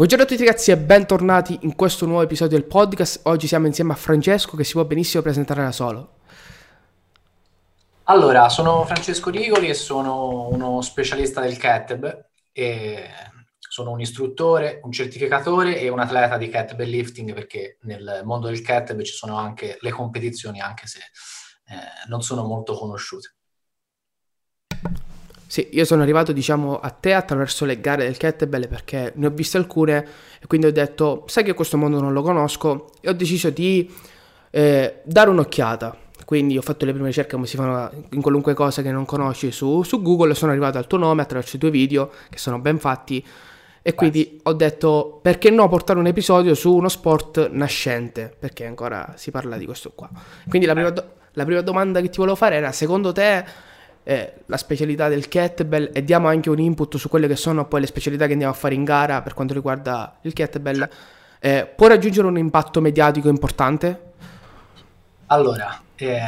Buongiorno a tutti ragazzi e bentornati in questo nuovo episodio del podcast. Oggi siamo insieme a Francesco che si può benissimo presentare da solo. Allora, sono Francesco Rigoli e sono uno specialista del kettlebell e sono un istruttore, un certificatore e un atleta di kettlebell lifting perché nel mondo del kettlebell ci sono anche le competizioni anche se eh, non sono molto conosciute. Sì, io sono arrivato diciamo a te attraverso le gare del kettlebell perché ne ho viste alcune e quindi ho detto sai che questo mondo non lo conosco e ho deciso di eh, dare un'occhiata. Quindi ho fatto le prime ricerche come si fanno in qualunque cosa che non conosci su, su Google e sono arrivato al tuo nome attraverso i tuoi video che sono ben fatti e quindi ho detto perché no portare un episodio su uno sport nascente perché ancora si parla di questo qua. Quindi la prima, do- la prima domanda che ti volevo fare era secondo te eh, la specialità del kettlebell e diamo anche un input su quelle che sono poi le specialità che andiamo a fare in gara per quanto riguarda il kettlebell, eh, può raggiungere un impatto mediatico importante? Allora, eh,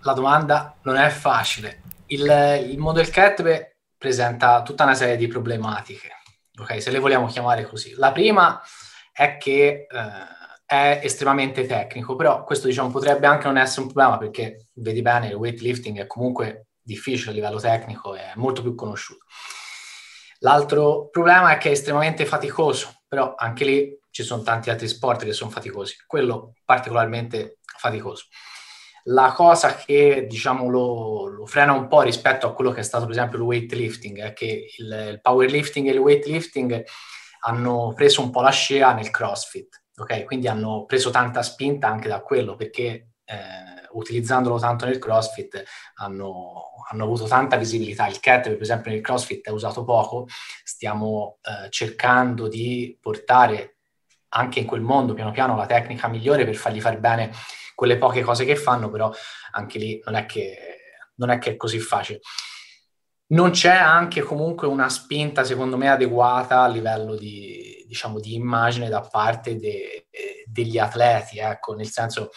la domanda non è facile. Il, il mondo kettlebell presenta tutta una serie di problematiche, ok? Se le vogliamo chiamare così. La prima è che eh, è estremamente tecnico, però questo diciamo potrebbe anche non essere un problema perché vedi bene il weightlifting è comunque difficile a livello tecnico, è molto più conosciuto. L'altro problema è che è estremamente faticoso, però anche lì ci sono tanti altri sport che sono faticosi, quello particolarmente faticoso. La cosa che diciamo lo, lo, frena un po' rispetto a quello che è stato per esempio il weightlifting è che il, il powerlifting e il weightlifting hanno preso un po' la scea nel CrossFit, ok? Quindi hanno preso tanta spinta anche da quello perché eh, utilizzandolo tanto nel CrossFit hanno, hanno avuto tanta visibilità. Il cat, per esempio, nel CrossFit è usato poco, stiamo eh, cercando di portare anche in quel mondo piano piano la tecnica migliore per fargli fare bene quelle poche cose che fanno, però anche lì non è che, non è, che è così facile. Non c'è anche comunque una spinta, secondo me, adeguata a livello di, diciamo, di immagine da parte de, degli atleti, ecco, nel senso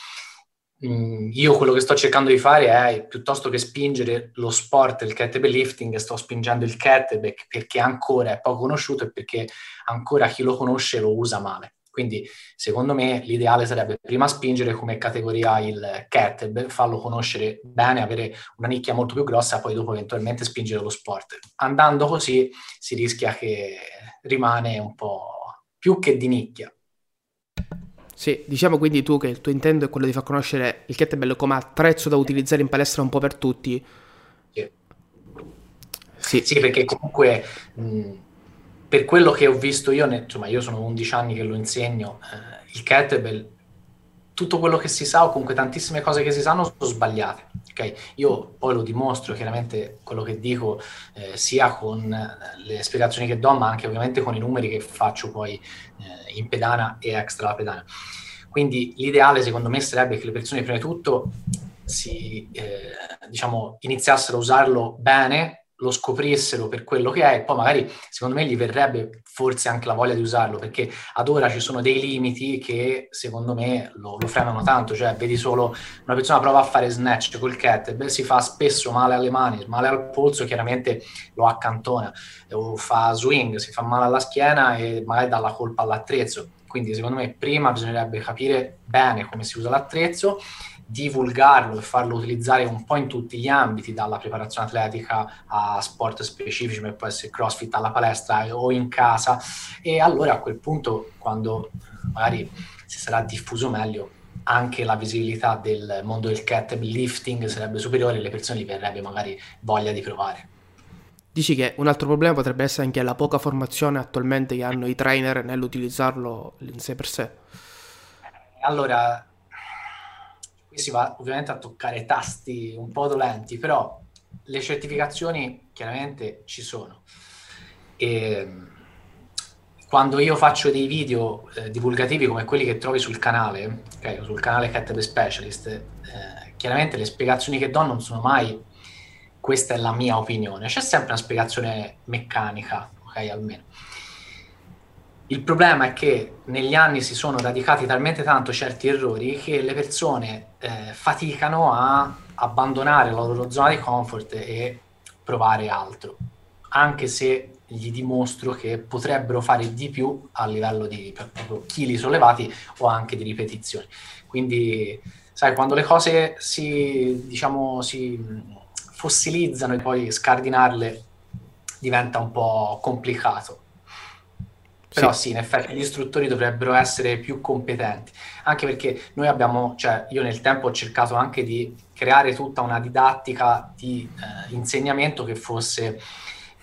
io quello che sto cercando di fare è piuttosto che spingere lo sport, il kettlebell lifting, sto spingendo il kettlebell perché ancora è poco conosciuto e perché ancora chi lo conosce lo usa male. Quindi secondo me l'ideale sarebbe prima spingere come categoria il kettlebell, farlo conoscere bene, avere una nicchia molto più grossa, poi dopo eventualmente spingere lo sport. Andando così si rischia che rimane un po' più che di nicchia, sì, diciamo quindi tu che il tuo intento è quello di far conoscere il kettlebell come attrezzo da utilizzare in palestra un po' per tutti. Sì, sì. sì perché comunque mh, per quello che ho visto io, insomma io sono 11 anni che lo insegno, eh, il kettlebell, tutto quello che si sa o comunque tantissime cose che si sanno sono sbagliate. Okay? Io poi lo dimostro chiaramente quello che dico eh, sia con le spiegazioni che do, ma anche ovviamente con i numeri che faccio poi eh, in pedana e extra la pedana. Quindi l'ideale secondo me sarebbe che le persone prima di tutto si, eh, diciamo, iniziassero a usarlo bene lo scoprissero per quello che è e poi magari secondo me gli verrebbe forse anche la voglia di usarlo perché ad ora ci sono dei limiti che secondo me lo, lo frenano tanto, cioè vedi solo una persona prova a fare snatch col cat, si fa spesso male alle mani, male al polso, chiaramente lo accantona, o fa swing, si fa male alla schiena e magari dà la colpa all'attrezzo. Quindi secondo me prima bisognerebbe capire bene come si usa l'attrezzo divulgarlo e farlo utilizzare un po' in tutti gli ambiti, dalla preparazione atletica a sport specifici, come può essere crossfit alla palestra o in casa, e allora a quel punto, quando magari si sarà diffuso meglio, anche la visibilità del mondo del kettlebell lifting sarebbe superiore e le persone gli verrebbe magari voglia di provare. Dici che un altro problema potrebbe essere anche la poca formazione attualmente che hanno i trainer nell'utilizzarlo in sé per sé? Allora, qui si va ovviamente a toccare tasti un po' dolenti, però le certificazioni chiaramente ci sono. E quando io faccio dei video eh, divulgativi come quelli che trovi sul canale, okay, sul canale Cat Specialist, eh, chiaramente le spiegazioni che do non sono mai questa è la mia opinione, c'è sempre una spiegazione meccanica, ok, almeno. Il problema è che negli anni si sono radicati talmente tanto certi errori che le persone eh, faticano a abbandonare la loro zona di comfort e provare altro, anche se gli dimostro che potrebbero fare di più a livello di chili sollevati o anche di ripetizioni. Quindi, sai, quando le cose si, diciamo, si fossilizzano e poi scardinarle diventa un po' complicato. Però sì. sì, in effetti gli istruttori dovrebbero essere più competenti, anche perché noi abbiamo, cioè io nel tempo ho cercato anche di creare tutta una didattica di eh, insegnamento che fosse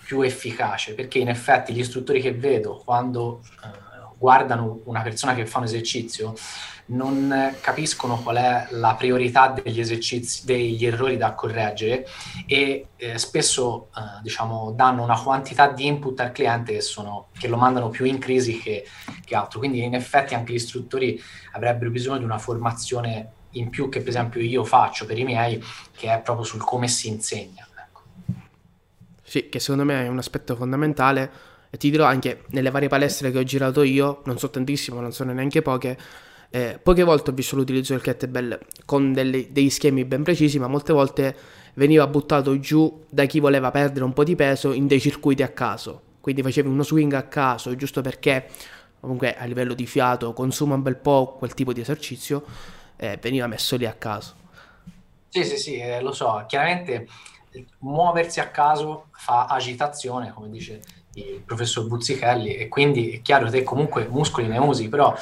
più efficace, perché in effetti gli istruttori che vedo quando eh, guardano una persona che fa un esercizio non capiscono qual è la priorità degli esercizi, degli errori da correggere e eh, spesso eh, diciamo, danno una quantità di input al cliente che, sono, che lo mandano più in crisi che, che, altro. Quindi in effetti anche gli istruttori avrebbero bisogno di una formazione in più che per esempio io faccio per i miei, che è proprio sul come si insegna. Ecco. Sì, che secondo me è un aspetto fondamentale e ti dirò anche nelle varie palestre che ho girato io, non so tantissimo, non sono neanche poche, eh, poche volte ho visto l'utilizzo del kettlebell con delle, degli schemi ben precisi, ma molte volte veniva buttato giù da chi voleva perdere un po' di peso in dei circuiti a caso. Quindi facevi uno swing a caso, giusto perché comunque a livello di fiato consuma un bel po' quel tipo di esercizio, eh, veniva messo lì a caso. Sì, sì, sì, eh, lo so. Chiaramente muoversi a caso fa agitazione, come dice il professor Buzzichelli, e quindi è chiaro che te comunque muscoli ne usi, però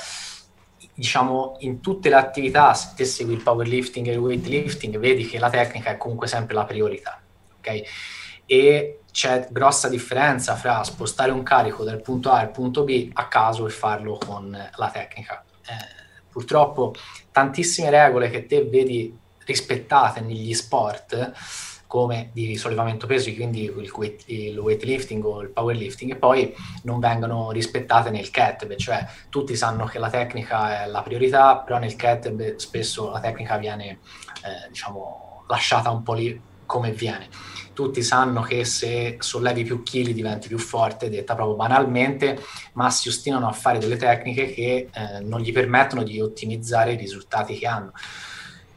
diciamo, in tutte le attività, se te segui il powerlifting e il weightlifting, vedi che la tecnica è comunque sempre la priorità, ok? E c'è grossa differenza fra spostare un carico dal punto A al punto B a caso e farlo con la tecnica. Eh, purtroppo tantissime regole che te vedi rispettate negli sport come di sollevamento pesi, quindi il, weight, il weightlifting o il powerlifting, e poi non vengono rispettate nel kettlebell, cioè tutti sanno che la tecnica è la priorità, però nel kettlebell spesso la tecnica viene, eh, diciamo, lasciata un po' lì come viene. Tutti sanno che se sollevi più chili diventi più forte, detta proprio banalmente, ma si ostinano a fare delle tecniche che eh, non gli permettono di ottimizzare i risultati che hanno.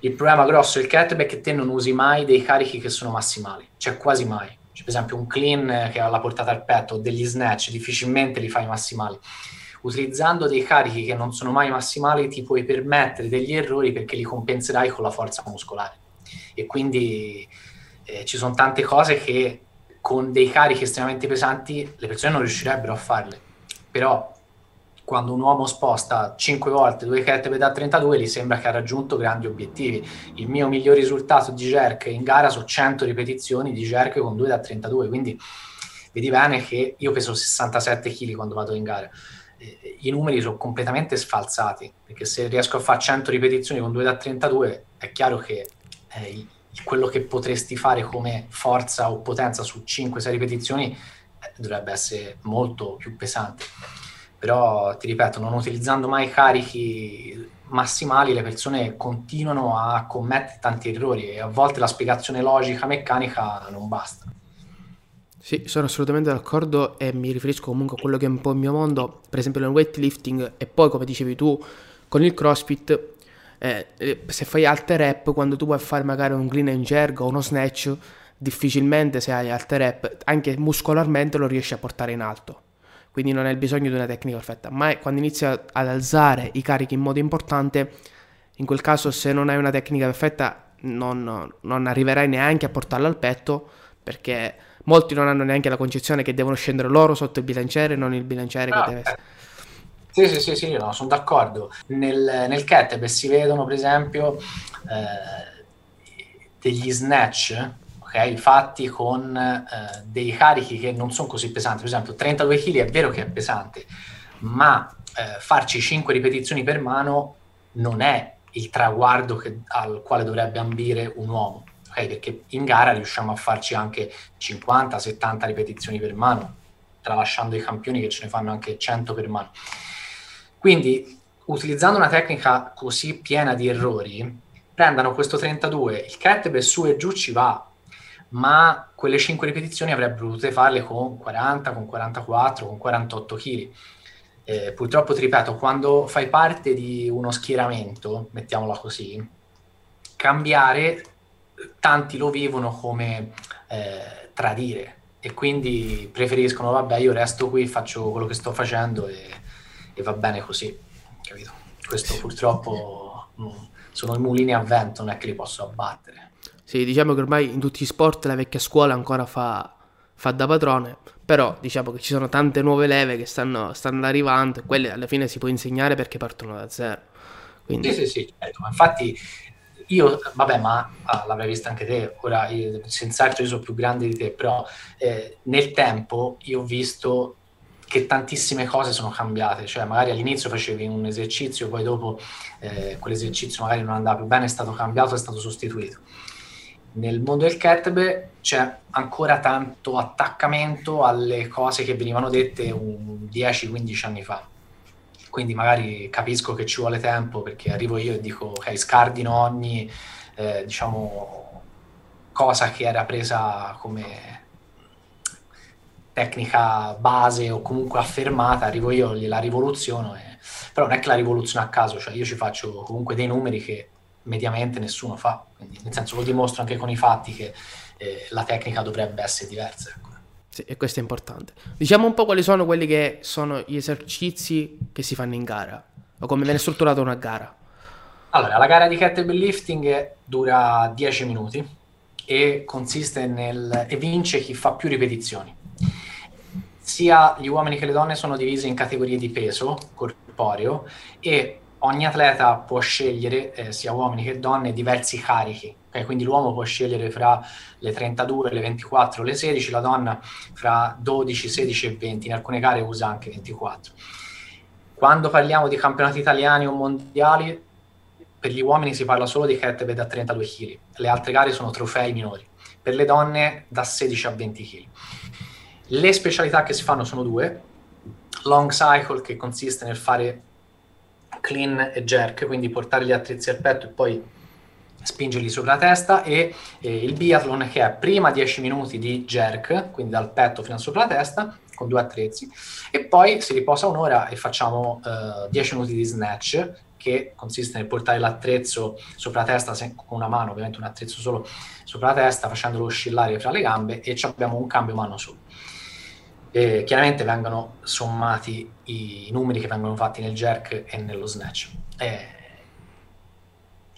Il problema grosso del kettlebell è che te non usi mai dei carichi che sono massimali, cioè quasi mai. Cioè, per esempio un clean che ha la portata al petto o degli snatch, difficilmente li fai massimali. Utilizzando dei carichi che non sono mai massimali ti puoi permettere degli errori perché li compenserai con la forza muscolare. E quindi eh, ci sono tante cose che con dei carichi estremamente pesanti le persone non riuscirebbero a farle. Però quando un uomo sposta 5 volte due kettlebell da 32 gli sembra che ha raggiunto grandi obiettivi. Il mio miglior risultato di jerk in gara sono 100 ripetizioni di jerk con 2 da 32, quindi vedi bene che io peso 67 kg quando vado in gara. I numeri sono completamente sfalsati, perché se riesco a fare 100 ripetizioni con 2 da 32 è chiaro che eh, quello che potresti fare come forza o potenza su 5-6 ripetizioni eh, dovrebbe essere molto più pesante però ti ripeto, non utilizzando mai carichi massimali le persone continuano a commettere tanti errori e a volte la spiegazione logica meccanica non basta. Sì, sono assolutamente d'accordo e mi riferisco comunque a quello che è un po' il mio mondo, per esempio nel weightlifting e poi come dicevi tu con il crossfit, eh, eh se fai alte rep, quando tu puoi fare magari un clean and jerk o uno snatch, difficilmente se hai alte rep, anche muscolarmente lo riesci a portare in alto quindi non hai bisogno di una tecnica perfetta, ma quando inizi ad alzare i carichi in modo importante, in quel caso se non hai una tecnica perfetta non, non arriverai neanche a portarla al petto perché molti non hanno neanche la concezione che devono scendere loro sotto il bilanciere, non il bilanciere ah, che deve essere. Sì, sì, sì, sì, no, sono d'accordo. Nel, nel kettlebell si vedono, per esempio, eh, degli snatch ok? Fatti con eh, dei carichi che non sono così pesanti. Per esempio, 32 kg è vero che è pesante, ma eh, farci 5 ripetizioni per mano non è il traguardo che, al quale dovrebbe ambire un uomo, ok? Perché in gara riusciamo a farci anche 50-70 ripetizioni per mano, tralasciando i campioni che ce ne fanno anche 100 per mano. Quindi, utilizzando una tecnica così piena di errori, prendano questo 32, il kettlebell su e giù ci va, ma quelle 5 ripetizioni avrebbero potuto farle con 40, con 44, con 48 kg. Eh, purtroppo ti ripeto, quando fai parte di uno schieramento, mettiamola così, cambiare tanti lo vivono come eh, tradire, e quindi preferiscono, vabbè, io resto qui, faccio quello che sto facendo e, e va bene così, capito? Questo purtroppo mm, sono i mulini a vento, non è che li posso abbattere. Sì, diciamo che ormai in tutti gli sport la vecchia scuola ancora fa, fa da padrone, però diciamo che ci sono tante nuove leve che stanno, stanno arrivando e quelle alla fine si può insegnare perché partono da zero. Quindi... Sì, sì, sì, certo. infatti io, vabbè, ma ah, l'avrai vista anche te, ora io, senz'altro io sono più grande di te, però eh, nel tempo io ho visto che tantissime cose sono cambiate, cioè magari all'inizio facevi un esercizio, poi dopo eh, quell'esercizio magari non andava più bene, è stato cambiato, è stato sostituito. Nel mondo del kettlebell c'è ancora tanto attaccamento alle cose che venivano dette 10-15 anni fa. Quindi magari capisco che ci vuole tempo perché arrivo io e dico ok scardino ogni eh, diciamo cosa che era presa come tecnica base o comunque affermata arrivo io la rivoluziono e... però non è che la rivoluziono a caso cioè io ci faccio comunque dei numeri che mediamente nessuno fa quindi nel senso lo dimostro anche con i fatti che eh, la tecnica dovrebbe essere diversa ecco. Sì, e questo è importante. Diciamo un po' quali sono quelli che sono gli esercizi che si fanno in gara, o come viene strutturata una gara. Allora, la gara di kettlebell lifting dura 10 minuti e consiste nel... e vince chi fa più ripetizioni. Sia gli uomini che le donne sono divisi in categorie di peso corporeo e ogni atleta può scegliere, eh, sia uomini che donne, diversi carichi. Okay? Quindi l'uomo può scegliere fra le 32, le 24, le 16, la donna fra 12, 16 e 20. In alcune gare usa anche 24. Quando parliamo di campionati italiani o mondiali, per gli uomini si parla solo di kettlebell da 32 kg. Le altre gare sono trofei minori. Per le donne da 16 a 20 kg. Le specialità che si fanno sono due. Long cycle, che consiste nel fare clean e jerk, quindi portare gli attrezzi al petto e poi spingerli sopra la testa e, e il biathlon che è prima 10 minuti di jerk, quindi dal petto fino sopra la testa con due attrezzi e poi si riposa un'ora e facciamo eh, 10 minuti di snatch che consiste nel portare l'attrezzo sopra la testa se, con una mano, ovviamente un attrezzo solo sopra la testa, facendolo oscillare fra le gambe e abbiamo un cambio mano solo. E chiaramente vengono sommati i numeri che vengono fatti nel jerk e nello snatch. E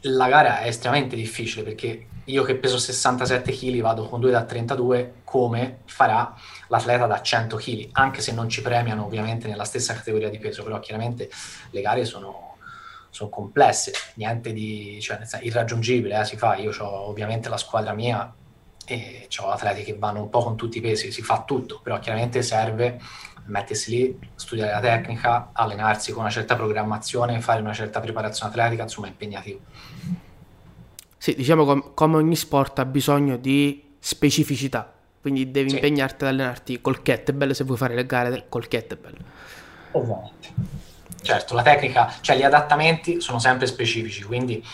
la gara è estremamente difficile perché io che peso 67 kg vado con 2 da 32 come farà l'atleta da 100 kg anche se non ci premiano ovviamente nella stessa categoria di peso però chiaramente le gare sono, sono complesse. Niente di cioè, irraggiungibile eh, si fa. Io ho ovviamente la squadra mia e ho atleti che vanno un po' con tutti i pesi, si fa tutto, però chiaramente serve mettersi lì, studiare la tecnica, allenarsi con una certa programmazione, fare una certa preparazione atletica, insomma è impegnativo. Sì, diciamo com- come ogni sport ha bisogno di specificità, quindi devi sì. impegnarti ad allenarti col kettlebell se vuoi fare le gare col kettlebell. Ovviamente. Certo, la tecnica, cioè gli adattamenti sono sempre specifici, quindi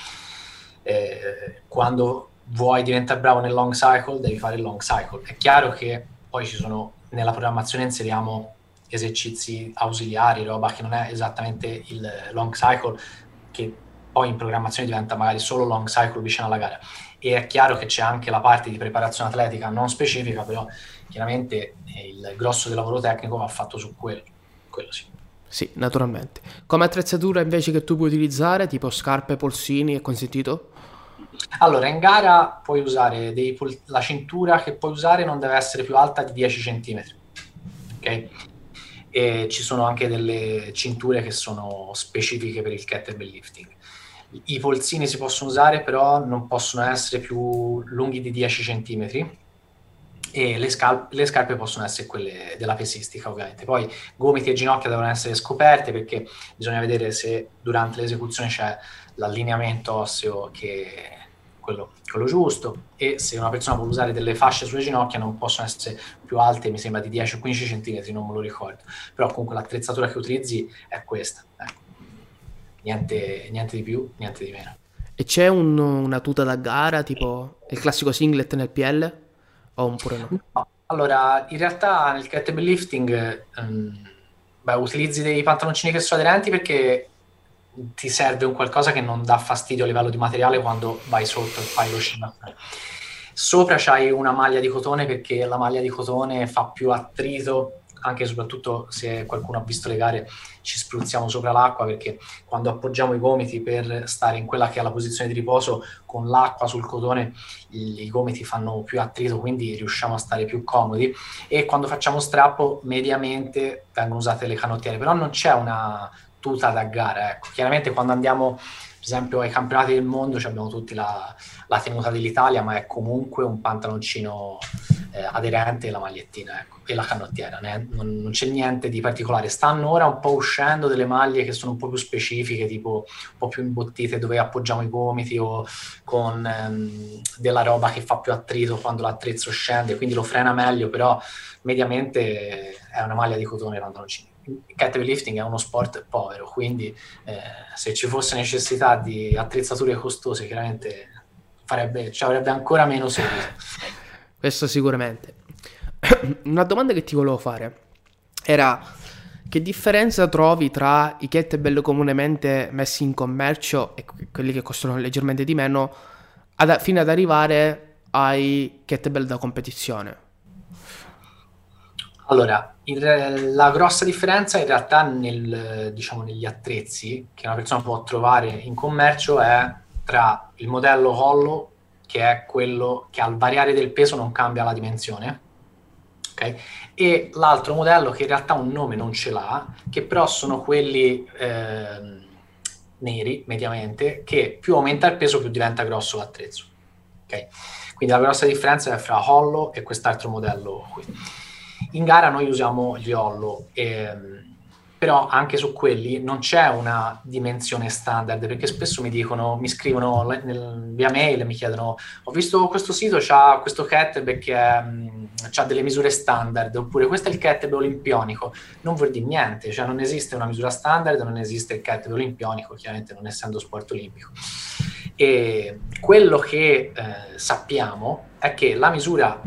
eh, quando vuoi diventare bravo nel long cycle, devi fare il long cycle. È chiaro che poi ci sono, nella programmazione inseriamo esercizi ausiliari, roba che non è esattamente il long cycle, che poi in programmazione diventa magari solo long cycle vicino alla gara. E è chiaro che c'è anche la parte di preparazione atletica non specifica, però chiaramente il grosso del lavoro tecnico va fatto su quello, quello sì. Sì, naturalmente. Come attrezzatura invece che tu puoi utilizzare, tipo scarpe, polsini, è consentito? Allora, in gara puoi usare dei pol- la cintura che puoi usare non deve essere più alta di 10 cm. Ok? E ci sono anche delle cinture che sono specifiche per il kettlebell lifting. I polsini si possono usare, però non possono essere più lunghi di 10 cm e le, scal- le, scarpe possono essere quelle della pesistica ovviamente. Poi gomiti e ginocchia devono essere scoperte perché bisogna vedere se durante l'esecuzione c'è l'allineamento osseo che quello, quello, giusto e se una persona vuole usare delle fasce sulle ginocchia non possono essere più alte, mi sembra di 10 o 15 cm, non me lo ricordo, però comunque l'attrezzatura che utilizzi è questa, ecco. niente, niente, di più, niente di meno. E c'è un, una tuta da gara, tipo il classico singlet nel PL? O oppure no? no? Allora, in realtà nel kettlebell lifting um, beh, utilizzi dei pantaloncini che sono aderenti perché ti serve un qualcosa che non dà fastidio a livello di materiale quando vai sotto e fai lo sci sopra c'hai una maglia di cotone perché la maglia di cotone fa più attrito anche e soprattutto se qualcuno ha visto le gare ci spruzziamo sopra l'acqua perché quando appoggiamo i gomiti per stare in quella che è la posizione di riposo con l'acqua sul cotone i, i gomiti fanno più attrito quindi riusciamo a stare più comodi. E quando facciamo strappo mediamente vengono usate le canottiere però non c'è una tuta da gara ecco. chiaramente quando andiamo per esempio ai campionati del mondo abbiamo tutti la, la tenuta dell'Italia ma è comunque un pantaloncino eh, aderente e la magliettina ecco, e la canottiera, né? non, non, c'è niente di particolare. Stanno ora un po' uscendo delle maglie che sono un po' più specifiche, tipo un po' più imbottite dove appoggiamo i gomiti o con ehm, della roba che fa più attrito quando l'attrezzo scende, quindi lo frena meglio, però mediamente è una maglia di cotone pantaloncini. Lifting è uno sport povero, quindi eh, se ci fosse necessità di attrezzature costose, chiaramente farebbe, ci avrebbe ancora meno seguito questo sicuramente. Una domanda che ti volevo fare era che differenza trovi tra i kettlebell comunemente messi in commercio e quelli che costano leggermente di meno ad, fino ad arrivare ai kettlebell da competizione? Allora, in, la grossa differenza in realtà nel, diciamo, negli attrezzi che una persona può trovare in commercio è tra il modello collo che è quello che al variare del peso non cambia la dimensione. Okay? E l'altro modello che in realtà un nome non ce l'ha, che però sono quelli eh, neri mediamente, che più aumenta il peso più diventa grosso l'attrezzo. Okay? Quindi la grossa differenza è fra Hollow e quest'altro modello qui. In gara noi usiamo gli Hollow e però anche su quelli non c'è una dimensione standard perché spesso mi dicono, mi scrivono nel, via mail, mi chiedono ho visto questo sito, c'ha questo kettlebell che ha delle misure standard oppure questo è il kettlebell olimpionico. Non vuol dire niente, cioè non esiste una misura standard, non esiste il kettlebell olimpionico chiaramente non essendo sport olimpico. E quello che eh, sappiamo è che la misura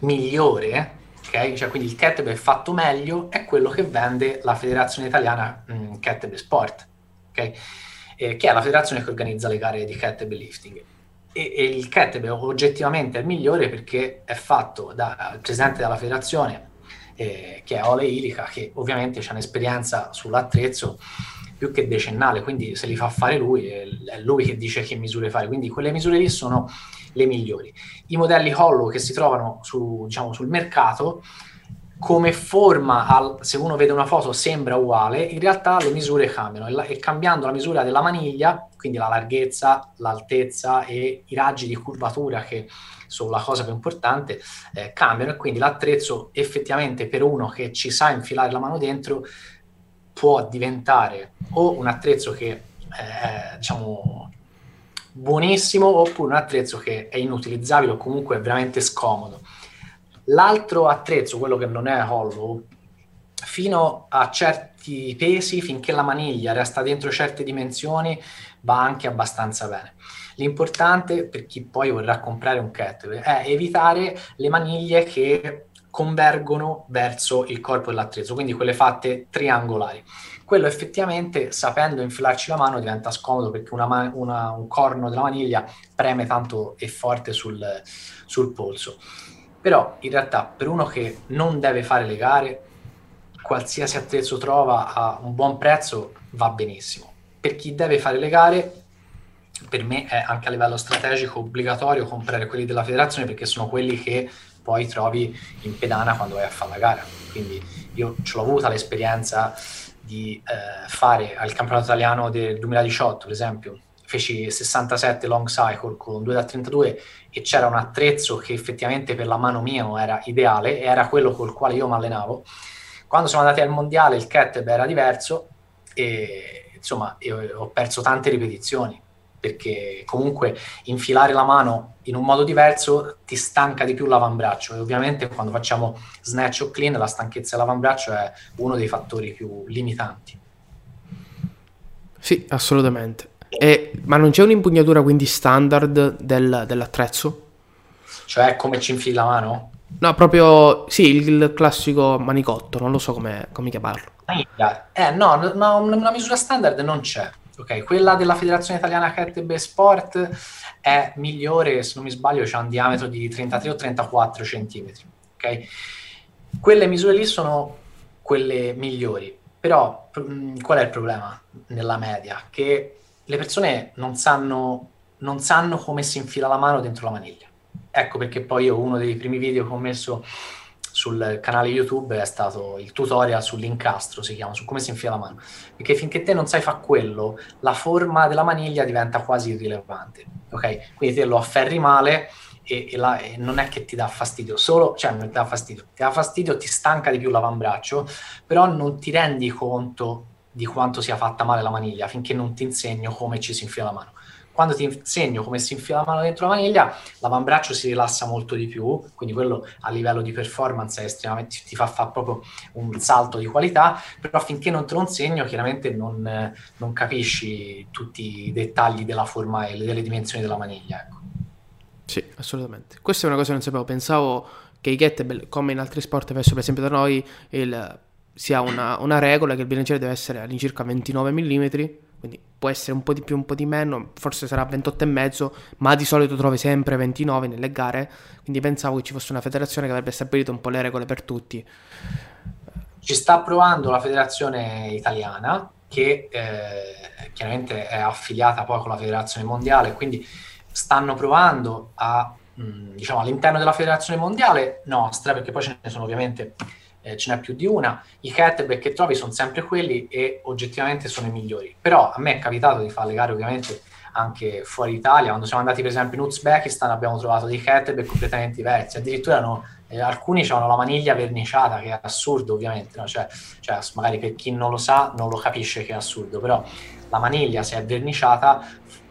migliore ok? Cioè, quindi il kettlebell fatto meglio è quello che vende la Federazione Italiana mh, mm, Kettlebell Sport, ok? Eh, che è la federazione che organizza le gare di kettlebell lifting. E, e il kettlebell oggettivamente è il migliore perché è fatto dal presidente della federazione, eh, che è Ole Ilica, che ovviamente ha un'esperienza sull'attrezzo più che decennale, quindi se li fa fare lui, è, lui che dice che misure fare. Quindi quelle misure lì sono le migliori. I modelli hollow che si trovano su, diciamo, sul mercato, come forma, al, se uno vede una foto sembra uguale, in realtà le misure cambiano e, la, e cambiando la misura della maniglia, quindi la larghezza, l'altezza e i raggi di curvatura che sono la cosa più importante, eh, cambiano e quindi l'attrezzo effettivamente per uno che ci sa infilare la mano dentro può diventare o un attrezzo che eh, diciamo buonissimo oppure un attrezzo che è inutilizzabile o comunque è veramente scomodo. L'altro attrezzo, quello che non è hollow, fino a certi pesi, finché la maniglia resta dentro certe dimensioni, va anche abbastanza bene. L'importante per chi poi vorrà comprare un kettlebell è evitare le maniglie che convergono verso il corpo dell'attrezzo, quindi quelle fatte triangolari quello effettivamente sapendo infilarci la mano diventa scomodo perché una, una, un corno della maniglia preme tanto e forte sul, sul polso. Però in realtà per uno che non deve fare le gare, qualsiasi attrezzo trova a un buon prezzo va benissimo. Per chi deve fare le gare, per me è anche a livello strategico obbligatorio comprare quelli della federazione perché sono quelli che poi trovi in pedana quando vai a fare la gara. Quindi io ce l'ho avuta l'esperienza di eh, fare al campionato italiano del 2018, per esempio, feci 67 long cycle con 2 da 32 e c'era un attrezzo che effettivamente per la mano mia era ideale, era quello col quale io mi allenavo. Quando siamo andati al mondiale il kettlebell era diverso e insomma ho perso tante ripetizioni perché comunque infilare la mano in un modo diverso ti stanca di più l'avambraccio e ovviamente quando facciamo snatch o clean la stanchezza dell'avambraccio è uno dei fattori più limitanti. Sì, assolutamente. E, ma non c'è un'impugnatura quindi standard del, dell'attrezzo? Cioè come ci infili la mano? No, proprio sì, il classico manicotto, non lo so come, come chiamarlo. Eh no, ma una misura standard non c'è ok? Quella della Federazione Italiana Kettlebell Sport è migliore, se non mi sbaglio, c'è un diametro di 33 o 34 centimetri, ok? Quelle misure lì sono quelle migliori, però mh, mm, qual è il problema nella media? Che le persone non sanno, non sanno come si infila la mano dentro la maniglia. Ecco perché poi io uno dei primi video che ho messo sul canale YouTube è stato il tutorial sull'incastro, si chiama, su come si infila la mano. Perché finché te non sai fare quello, la forma della maniglia diventa quasi irrilevante. Ok? Quindi te lo afferri male e, e, la, e, non è che ti dà fastidio, solo, cioè non ti dà fastidio, ti dà fastidio, ti stanca di più l'avambraccio, però non ti rendi conto di quanto sia fatta male la maniglia finché non ti insegno come ci si infila la mano quando ti insegno come si infila la mano dentro la maniglia, l'avambraccio si rilassa molto di più, quindi quello a livello di performance è estremamente, ti fa fare proprio un salto di qualità, però finché non te lo insegno chiaramente non, non capisci tutti i dettagli della forma e delle dimensioni della maniglia. Ecco. Sì, assolutamente. Questa è una cosa che non sapevo, pensavo che i kettlebell, come in altri sport, per esempio da noi, il, sia una, una regola che il bilanciere deve essere all'incirca 29 mm quindi può essere un po' di più, un po' di meno, forse sarà 28,5, ma di solito trovi sempre 29 nelle gare, quindi pensavo che ci fosse una federazione che avrebbe stabilito un po' le regole per tutti. Ci sta provando la federazione italiana, che eh, chiaramente è affiliata poi con la federazione mondiale, quindi stanno provando a, mh, diciamo, all'interno della federazione mondiale nostra, perché poi ce ne sono ovviamente eh, ce n'è più di una, i catback che trovi sono sempre quelli e oggettivamente sono i migliori. Però a me è capitato di fare le gare ovviamente anche fuori Italia, quando siamo andati per esempio in Uzbekistan abbiamo trovato dei catback completamente diversi, addirittura hanno, eh, alcuni hanno la maniglia verniciata, che è assurdo ovviamente, no? cioè, cioè, magari per chi non lo sa non lo capisce che è assurdo, però la maniglia se è verniciata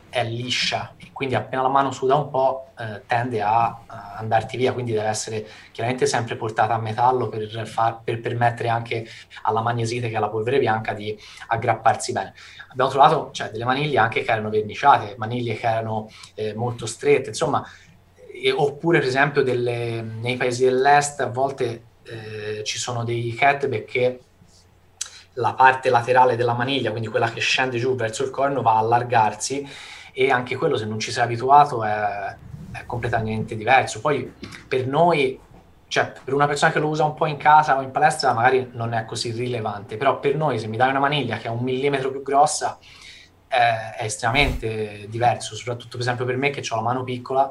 è liscia quindi appena la mano suda un po' eh, tende a, a, andarti via, quindi deve essere chiaramente sempre portata a metallo per, far, per, permettere anche alla magnesite, che è la polvere bianca, di aggrapparsi bene. Abbiamo trovato cioè, delle maniglie anche che erano verniciate, maniglie che erano eh, molto strette, insomma, e, oppure per esempio delle, nei paesi dell'est a volte eh, ci sono dei catback che la parte laterale della maniglia, quindi quella che scende giù verso il corno, va a allargarsi e anche quello se non ci sei abituato è, è completamente diverso. Poi per noi, cioè per una persona che lo usa un po' in casa o in palestra magari non è così rilevante, però per noi se mi dai una maniglia che è un millimetro più grossa è, è estremamente diverso, soprattutto per esempio per me che ho la mano piccola,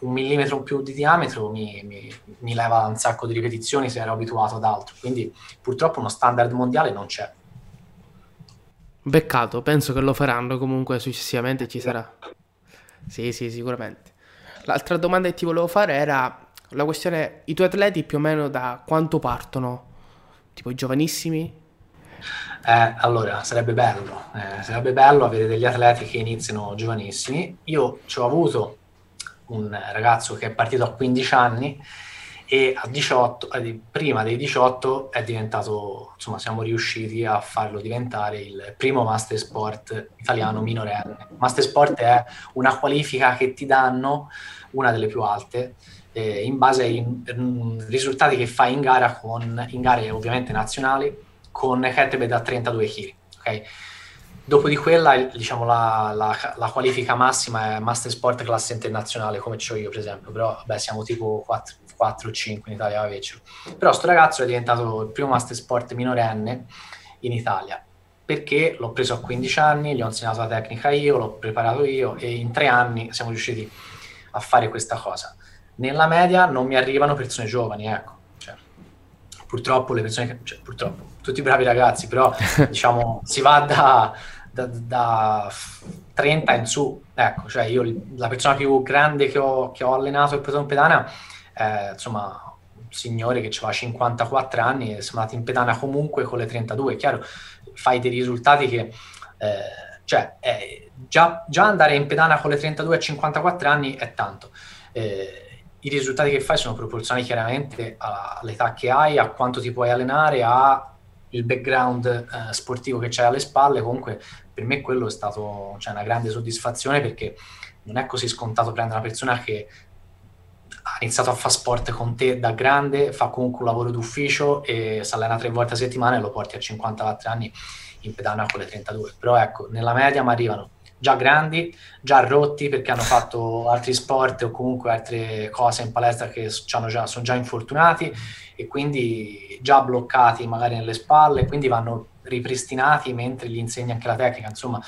un millimetro più di diametro mi, mi, mi leva un sacco di ripetizioni se ero abituato ad altro, quindi purtroppo uno standard mondiale non c'è. Beccato, penso che lo faranno comunque successivamente ci sarà. Sì, sì, sicuramente. L'altra domanda che ti volevo fare era la questione, i tuoi atleti più o meno da quanto partono? Tipo giovanissimi? Eh, allora, sarebbe bello, eh, sarebbe bello avere degli atleti che iniziano giovanissimi. Io ci ho avuto un ragazzo che è partito a 15 anni e a 18, eh, prima dei 18 è diventato, insomma siamo riusciti a farlo diventare il primo Master Sport italiano minorenne. Master Sport è una qualifica che ti danno, una delle più alte, eh, in base ai in, risultati che fai in gara, con, in gare ovviamente nazionali, con kettlebell da 32 kg. Okay? Dopo di quella, diciamo, la, la, la, qualifica massima è Master Sport classe internazionale, come ho io per esempio, però vabbè, siamo tipo 4, 4 o 5 in Italia avercelo. Però sto ragazzo è diventato il primo Master Sport minorenne in Italia, perché l'ho preso a 15 anni, gli ho insegnato la tecnica io, l'ho preparato io e in tre anni siamo riusciti a fare questa cosa. Nella media non mi arrivano persone giovani, ecco. Cioè, purtroppo le persone che... Cioè, purtroppo, tutti bravi ragazzi, però diciamo si va da da, da 30 in su, ecco, cioè io la persona più grande che ho, che ho allenato il proton pedana è insomma un signore che aveva 54 anni e siamo andati in pedana comunque con le 32, è chiaro, fai dei risultati che, eh, cioè, eh, già, già, andare in pedana con le 32 a 54 anni è tanto. Eh, I risultati che fai sono proporzionali chiaramente all'età che hai, a quanto ti puoi allenare, a il background eh, sportivo che c'hai alle spalle, comunque per me quello è stato cioè, una grande soddisfazione perché non è così scontato prendere una persona che ha iniziato a fare sport con te da grande, fa comunque un lavoro d'ufficio e si allena tre volte a settimana e lo porti a 54 anni in pedana con le 32. Però ecco, nella media mi arrivano già grandi, già rotti perché hanno fatto altri sport o comunque altre cose in palestra che già, sono già infortunati e quindi già bloccati magari nelle spalle, quindi vanno ripristinati mentre gli insegni anche la tecnica. Insomma,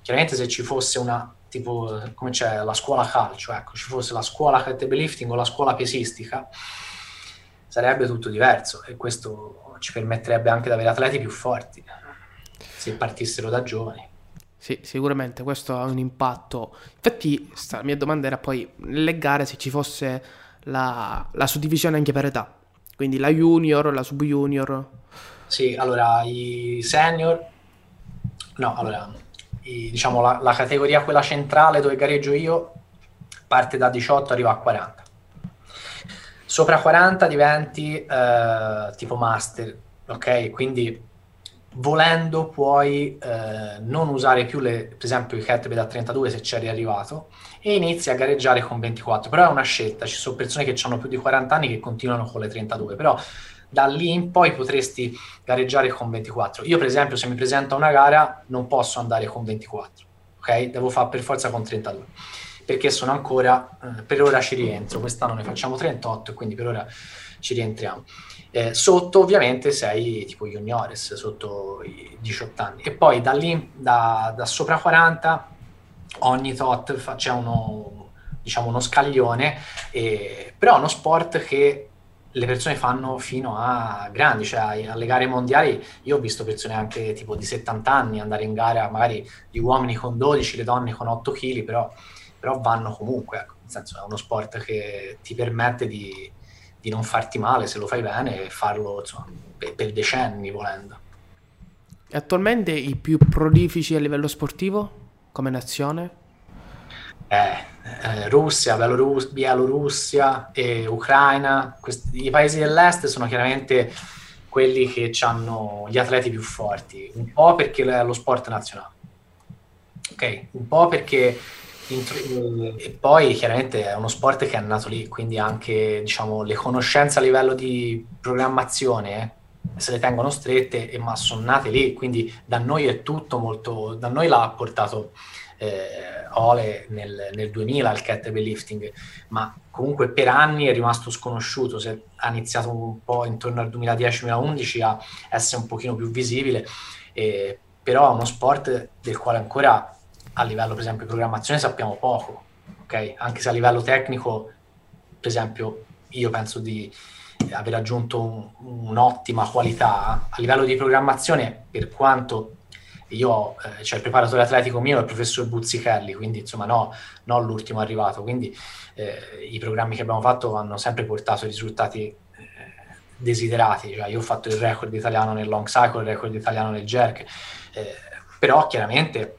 chiaramente se ci fosse una tipo come c'è la scuola calcio, ecco, ci fosse la scuola kettlebell lifting o la scuola pesistica, sarebbe tutto diverso e questo ci permetterebbe anche di avere atleti più forti se partissero da giovani. Sì, sicuramente questo ha un impatto. Infatti, la mia domanda era poi nelle gare se ci fosse la, la suddivisione anche per età, quindi la junior, la sub junior. Sì, allora i senior, no, allora i, diciamo la, la, categoria quella centrale dove gareggio io parte da 18 arriva a 40. Sopra 40 diventi eh, tipo master, ok? Quindi volendo puoi eh, non usare più le, per esempio i kettlebell da 32 se c'eri arrivato e inizi a gareggiare con 24 però è una scelta, ci sono persone che hanno più di 40 anni che continuano con le 32 però da lì in poi potresti gareggiare con 24 io per esempio se mi presento a una gara non posso andare con 24 ok? Devo fare per forza con 32 perché sono ancora, eh, per ora ci rientro quest'anno ne facciamo 38 e quindi per ora ci rientriamo eh, sotto ovviamente sei tipo juniores, sotto i 18 anni. E poi da lì, da, da sopra 40, ogni tot c'è uno, diciamo, uno scaglione, eh, però è uno sport che le persone fanno fino a grandi, cioè alle gare mondiali io ho visto persone anche tipo di 70 anni andare in gara, magari gli uomini con 12, le donne con 8 kg, però, però vanno comunque, ecco. nel senso è uno sport che ti permette di, di non farti male se lo fai bene e farlo insomma, per, per, decenni volendo. Attualmente i più prolifici a livello sportivo come nazione? Eh, eh, Russia, Bielorus- Bielorussia e Ucraina, questi, i paesi dell'est sono chiaramente quelli che hanno gli atleti più forti, un po' perché è lo sport nazionale, ok? Un po' perché e poi chiaramente è uno sport che è nato lì, quindi anche diciamo, le conoscenze a livello di programmazione se le tengono strette, ma sono nate lì, quindi da noi è tutto molto... Da noi l'ha portato eh, Ole nel, nel 2000 il kettlebell lifting, ma comunque per anni è rimasto sconosciuto, se ha iniziato un po' intorno al 2010-2011 a essere un pochino più visibile, eh, però è uno sport del quale ancora a livello per esempio di programmazione sappiamo poco, ok? Anche se a livello tecnico, per esempio, io penso di aver aggiunto un, un'ottima qualità a livello di programmazione, per quanto io eh, cioè il preparatore atletico mio è il professor Buzzichelli, quindi insomma no, non l'ultimo arrivato, quindi eh, i programmi che abbiamo fatto hanno sempre portato risultati eh, desiderati, cioè io ho fatto il record italiano nel long cycle, il record italiano nel jerk, eh, però chiaramente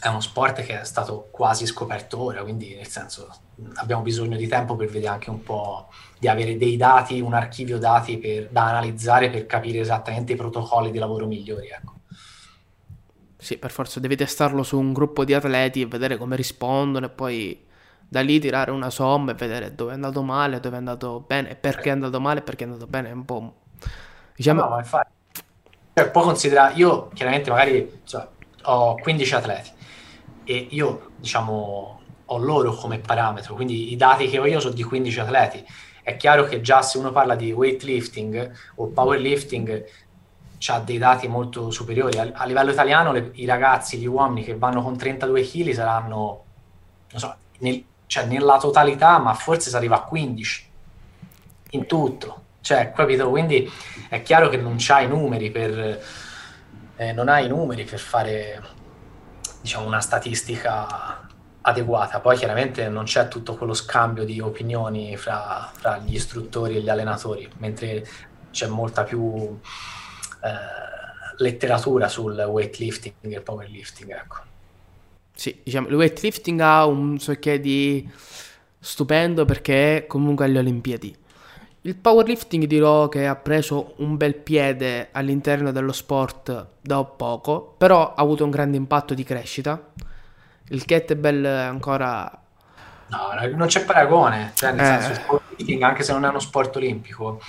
è uno sport che è stato quasi scoperto ora, quindi nel senso abbiamo bisogno di tempo per vedere anche un po' di avere dei dati, un archivio dati per, da analizzare per capire esattamente i protocolli di lavoro migliori. Ecco. Sì, per forza devi testarlo su un gruppo di atleti e vedere come rispondono e poi da lì tirare una somma e vedere dove è andato male, dove è andato bene, e perché è andato male e perché è andato bene. È un po'... Diciamo... No, infatti... Cioè, può considerare... Io chiaramente magari cioè, ho 15 atleti e io diciamo ho loro come parametro, quindi i dati che ho io sono di 15 atleti. È chiaro che già se uno parla di weightlifting o powerlifting ha dei dati molto superiori. A, a livello italiano le, i ragazzi, gli uomini che vanno con 32 kg saranno, non so, nel, cioè nella totalità, ma forse si arriva a 15 in tutto. Cioè, capito? Quindi è chiaro che non c'hai i numeri per... Eh, non hai i numeri per fare diciamo, una statistica adeguata. Poi chiaramente non c'è tutto quello scambio di opinioni fra, fra gli istruttori e gli allenatori, mentre c'è molta più letteratura sul weightlifting e powerlifting. Ecco. Sì, diciamo, il weightlifting ha un so che di stupendo perché è comunque alle Olimpiadi. Il powerlifting dirò che ha preso un bel piede all'interno dello sport da poco, però ha avuto un grande impatto di crescita. Il kettlebell ancora... No, non c'è paragone, cioè nel eh. senso il powerlifting, anche se non è uno sport olimpico,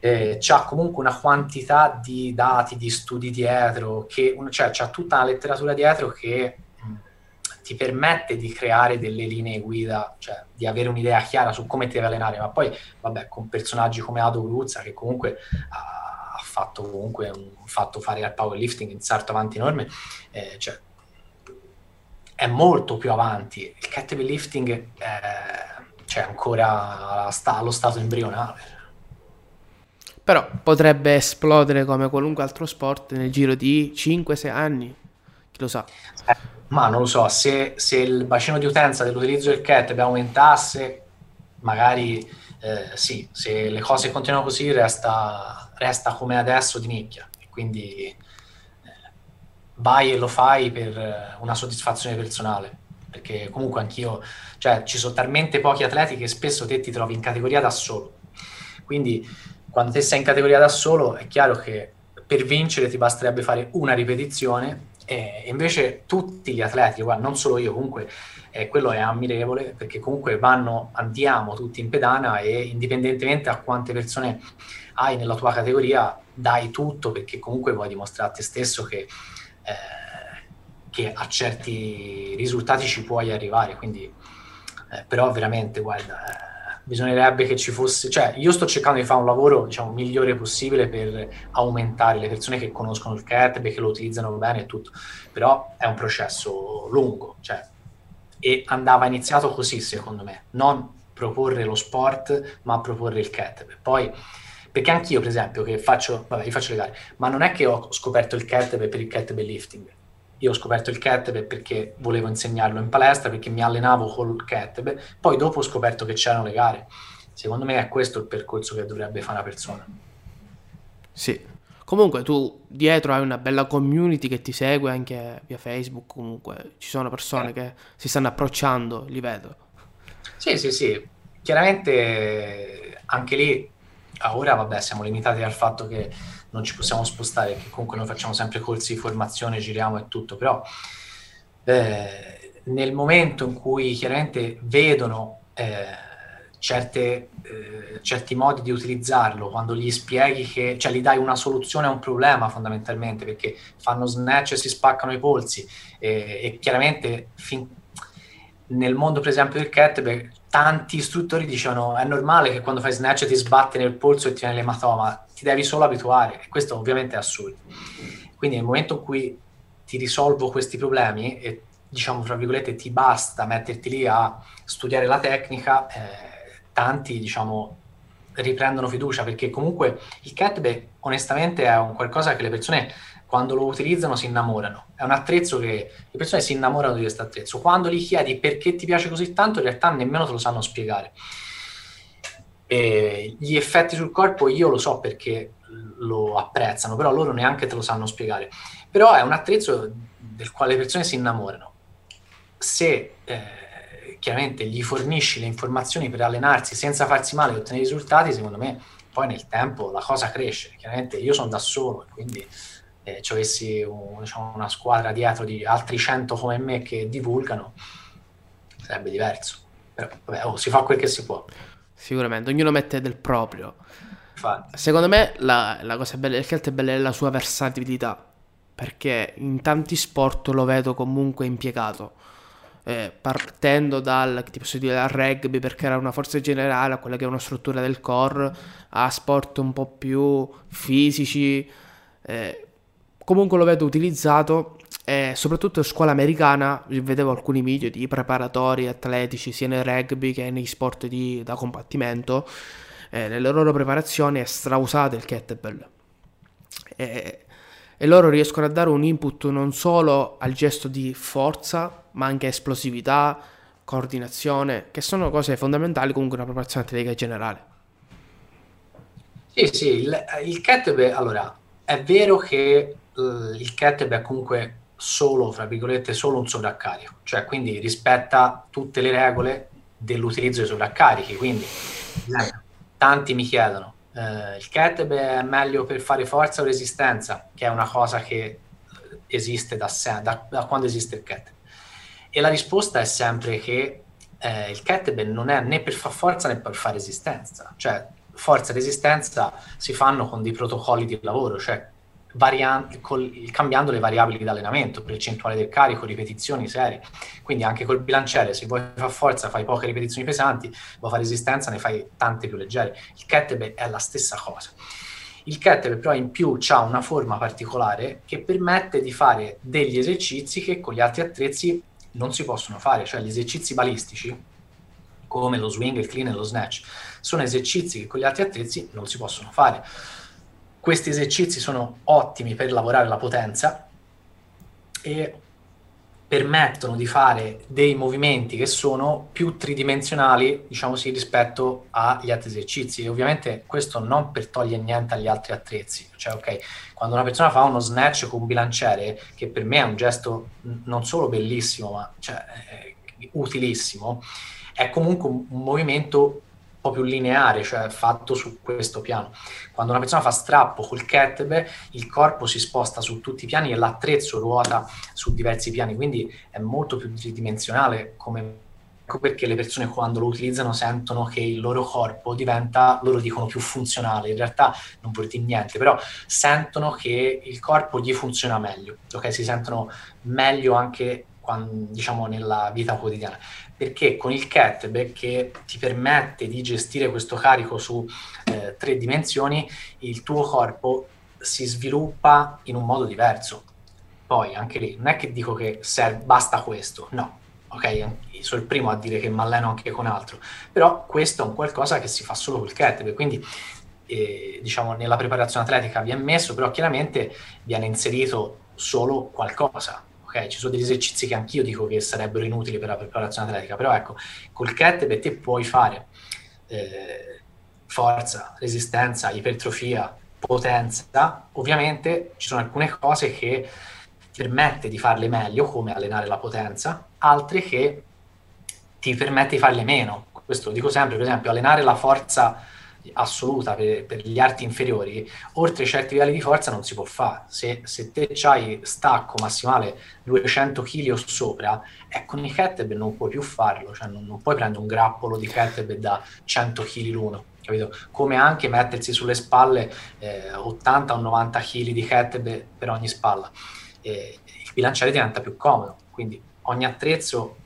eh, c'ha comunque una quantità di dati, di studi dietro, che, cioè c'ha tutta la letteratura dietro che mh, ti permette di creare delle linee guida, cioè di avere un'idea chiara su come ti devi allenare, ma poi, vabbè, con personaggi come Ado Gruzza, che comunque ha, fatto comunque un, fatto fare al powerlifting in salto avanti enorme, eh, cioè, è molto più avanti. Il kettlebell lifting è, cioè, ancora sta allo stato embrionale però potrebbe esplodere come qualunque altro sport nel giro di 5-6 anni, chi lo sa. Eh, ma non lo so, se, se, il bacino di utenza dell'utilizzo del cat aumentasse, magari eh, sì, se le cose continuano così resta, resta come adesso di nicchia. Quindi eh, vai e lo fai per una soddisfazione personale perché comunque anch'io, cioè ci sono talmente pochi atleti che spesso te ti trovi in categoria da solo. Quindi quando te sei in categoria da solo è chiaro che per vincere ti basterebbe fare una ripetizione e invece tutti gli atleti, guarda, non solo io, comunque eh, quello è ammirevole perché comunque vanno, andiamo tutti in pedana e indipendentemente a quante persone hai nella tua categoria, dai tutto perché comunque vuoi dimostrare a te stesso che, eh, che a certi risultati ci puoi arrivare. Quindi, eh, però veramente, guarda bisognerebbe che ci fosse, cioè io sto cercando di fare un lavoro diciamo migliore possibile per aumentare le persone che conoscono il cat, che lo utilizzano bene e tutto, però è un processo lungo, cioè, e andava iniziato così secondo me, non proporre lo sport ma proporre il cat. Poi, perché anch'io per esempio che faccio, vabbè, io faccio le gare, ma non è che ho scoperto il cat per il cat lifting, io ho scoperto il kettlebell perché volevo insegnarlo in palestra, perché mi allenavo col kettlebell, poi dopo ho scoperto che c'erano le gare. Secondo me è questo il percorso che dovrebbe fare una persona. Sì. Comunque tu dietro hai una bella community che ti segue anche via Facebook, comunque ci sono persone eh. che si stanno approcciando, li vedo. Sì, sì, sì. Chiaramente anche lì, ora vabbè, siamo limitati al fatto che non ci possiamo spostare, che comunque noi facciamo sempre corsi di formazione, giriamo e tutto, però eh, nel momento in cui chiaramente vedono eh, certe, eh, certi modi di utilizzarlo, quando gli spieghi che, cioè gli dai una soluzione a un problema fondamentalmente, perché fanno snatch e si spaccano i polsi e, e chiaramente fin, nel mondo per esempio del kettlebell tanti istruttori dicevano è normale che quando fai snatch ti sbatte nel polso e ti viene l'ematoma ti devi solo abituare e questo ovviamente è assurdo. Quindi nel momento in cui ti risolvo questi problemi e diciamo fra virgolette ti basta metterti lì a studiare la tecnica, eh, tanti diciamo riprendono fiducia perché comunque il kettlebell onestamente è un qualcosa che le persone quando lo utilizzano si innamorano. È un attrezzo che le persone si innamorano di questo attrezzo. Quando gli chiedi perché ti piace così tanto, in realtà nemmeno te lo sanno spiegare. E gli effetti sul corpo io lo so perché lo apprezzano, però loro neanche te lo sanno spiegare. Però è un attrezzo del quale le persone si innamorano. Se eh, chiaramente gli fornisci le informazioni per allenarsi senza farsi male e ottenere risultati, secondo me poi nel tempo la cosa cresce. Chiaramente io sono da solo, quindi eh, ci avessi un, diciamo, una squadra dietro di altri 100 come me che divulgano, sarebbe diverso. Però vabbè, oh, si fa quel che si può. Sicuramente, ognuno mette del proprio. Infatti. Secondo me la, la cosa bella del calcio è bella è la sua versatilità, perché in tanti sport lo vedo comunque impiegato. Eh, partendo dal, dire, dal rugby perché era una forza generale, a quella che è una struttura del core, a sport un po' più fisici. Eh, comunque lo vedo utilizzato e soprattutto in scuola americana vedevo alcuni video di preparatori atletici sia nel rugby che nei sport di, da combattimento. Eh, nelle loro preparazioni è strausate il kettlebell. E, e loro riescono a dare un input non solo al gesto di forza ma anche esplosività coordinazione che sono cose fondamentali comunque una preparazione atletica generale. Sì sì il, il kettlebell allora è vero che uh, il kettlebell è comunque solo, fra virgolette, solo un sovraccarico, cioè quindi rispetta tutte le regole dell'utilizzo dei sovraccarichi. Quindi tanti mi chiedono, eh, il kettlebell è meglio per fare forza o resistenza, che è una cosa che esiste da, da, da quando esiste il kettlebell. E la risposta è sempre che eh, il kettlebell non è né per fare forza né per fare resistenza, cioè forza e resistenza si fanno con dei protocolli di lavoro, cioè varianti, col, cambiando le variabili di allenamento, percentuale del carico, ripetizioni, serie. Quindi anche col bilanciere, se vuoi fare forza fai poche ripetizioni pesanti, vuoi fare resistenza ne fai tante più leggere. Il kettlebell è la stessa cosa. Il kettlebell però in più ha una forma particolare che permette di fare degli esercizi che con gli altri attrezzi non si possono fare, cioè gli esercizi balistici, come lo swing, il clean e lo snatch, sono esercizi che con gli altri attrezzi non si possono fare. Questi esercizi sono ottimi per lavorare la potenza e permettono di fare dei movimenti che sono più tridimensionali, diciamo sì, rispetto agli altri esercizi. E ovviamente questo non per togliere niente agli altri attrezzi. Cioè, ok, quando una persona fa uno snatch con un bilanciere, che per me è un gesto non solo bellissimo, ma cioè, utilissimo, è comunque un, un movimento po' più lineare, cioè fatto su questo piano. Quando una persona fa strappo col kettlebell, il corpo si sposta su tutti i piani e l'attrezzo ruota su diversi piani, quindi è molto più tridimensionale come Ecco perché le persone quando lo utilizzano sentono che il loro corpo diventa, loro dicono più funzionale, in realtà non vuol dire niente, però sentono che il corpo gli funziona meglio, ok? Si sentono meglio anche quando, diciamo nella vita quotidiana perché con il kettlebell che ti permette di gestire questo carico su eh, tre dimensioni, il tuo corpo si sviluppa in un modo diverso. Poi anche lì non è che dico che serve, basta questo, no, ok, sono il primo a dire che mi alleno anche con altro, però questo è un qualcosa che si fa solo col kettlebell, quindi eh, diciamo nella preparazione atletica viene messo, però chiaramente viene inserito solo qualcosa, ok? Ci sono degli esercizi che anch'io dico che sarebbero inutili per la preparazione atletica, però ecco, col kettlebell te puoi fare eh, forza, resistenza, ipertrofia, potenza, ovviamente ci sono alcune cose che permette di farle meglio, come allenare la potenza, altre che ti permette di farle meno. Questo lo dico sempre, per esempio, allenare la forza assoluta per, per, gli arti inferiori, oltre certi livelli di forza non si può fare. Se, se te hai stacco massimale 200 kg o sopra, e con i kettlebell non puoi più farlo, cioè non, non puoi prendere un grappolo di kettlebell da 100 kg l'uno. Capito? Come anche mettersi sulle spalle eh, 80 o 90 kg di kettlebell per ogni spalla. Eh, il bilanciere diventa più comodo, quindi ogni attrezzo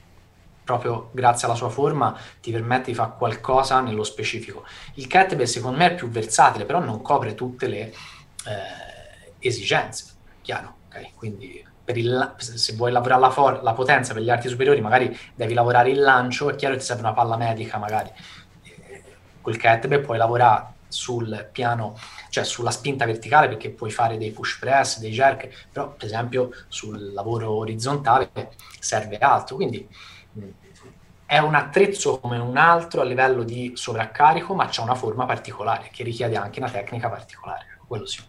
proprio grazie alla sua forma ti permette di fare qualcosa nello specifico. Il kettlebell secondo me è più versatile, però non copre tutte le eh, esigenze, chiaro? Okay? Quindi il, se vuoi lavorare la, for- la, potenza per gli arti superiori, magari devi lavorare il lancio, è chiaro che ti serve una palla medica, magari. Eh, col kettlebell puoi lavorare sul piano, cioè sulla spinta verticale perché puoi fare dei push press, dei jerk, però per esempio sul lavoro orizzontale serve altro, quindi è un attrezzo come un altro a livello di sovraccarico, ma c'è una forma particolare che richiede anche una tecnica particolare. Quello sì.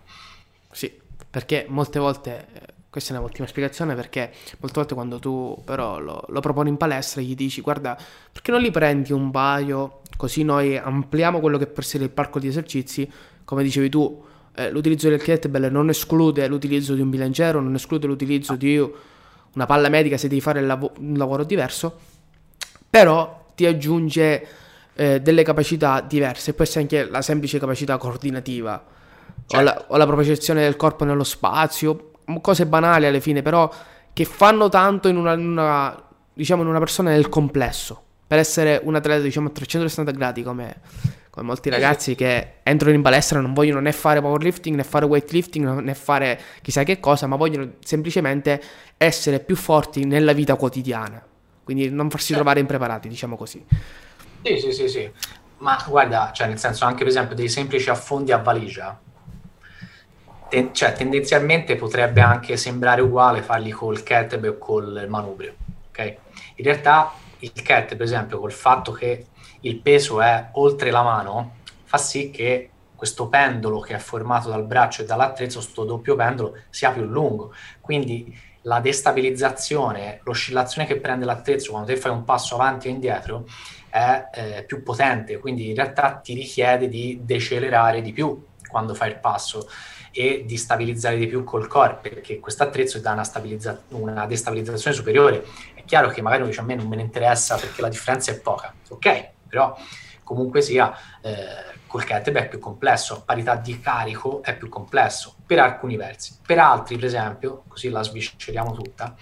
Sì, perché molte volte, questa è un'ottima spiegazione, perché molte volte quando tu però lo, lo proponi in palestra gli dici guarda, perché non li prendi un paio, così noi ampliamo quello che può essere il parco di esercizi, come dicevi tu, eh, l'utilizzo del kettlebell non esclude l'utilizzo di un bilanciere, non esclude l'utilizzo di una palla medica se devi fare lav- un lavoro diverso, però ti aggiunge eh, delle capacità diverse, può essere anche la semplice capacità coordinativa. Certo. o, la, o la propriocezione del corpo nello spazio, cose banali alle fine, però che fanno tanto in una, in una, diciamo, in una persona nel complesso, per essere un atleta diciamo a 360 gradi come, come molti ragazzi che entrano in palestra non vogliono né fare powerlifting né fare weightlifting né fare chissà che cosa, ma vogliono semplicemente essere più forti nella vita quotidiana quindi non farsi trovare impreparati, diciamo così. Sì, sì, sì, sì. Ma guarda, cioè nel senso anche per esempio dei semplici affondi a valigia, te- cioè tendenzialmente potrebbe anche sembrare uguale farli col kettlebell o col manubrio, ok? In realtà il kettlebell, per esempio, col fatto che il peso è oltre la mano, fa sì che questo pendolo che è formato dal braccio e dall'attrezzo, questo doppio pendolo, sia più lungo. Quindi la destabilizzazione, l'oscillazione che prende l'attrezzo quando te fai un passo avanti o indietro è eh, più potente, quindi in realtà ti richiede di decelerare di più quando fai il passo e di stabilizzare di più col corpo, perché questo attrezzo dà una, stabilizza- una destabilizzazione superiore. È chiaro che magari dice a me non me ne interessa perché la differenza è poca, ok, però comunque sia eh, col kettlebell è più complesso, a parità di carico è più complesso per alcuni versi. Per altri, per esempio, così la svisceriamo tutta,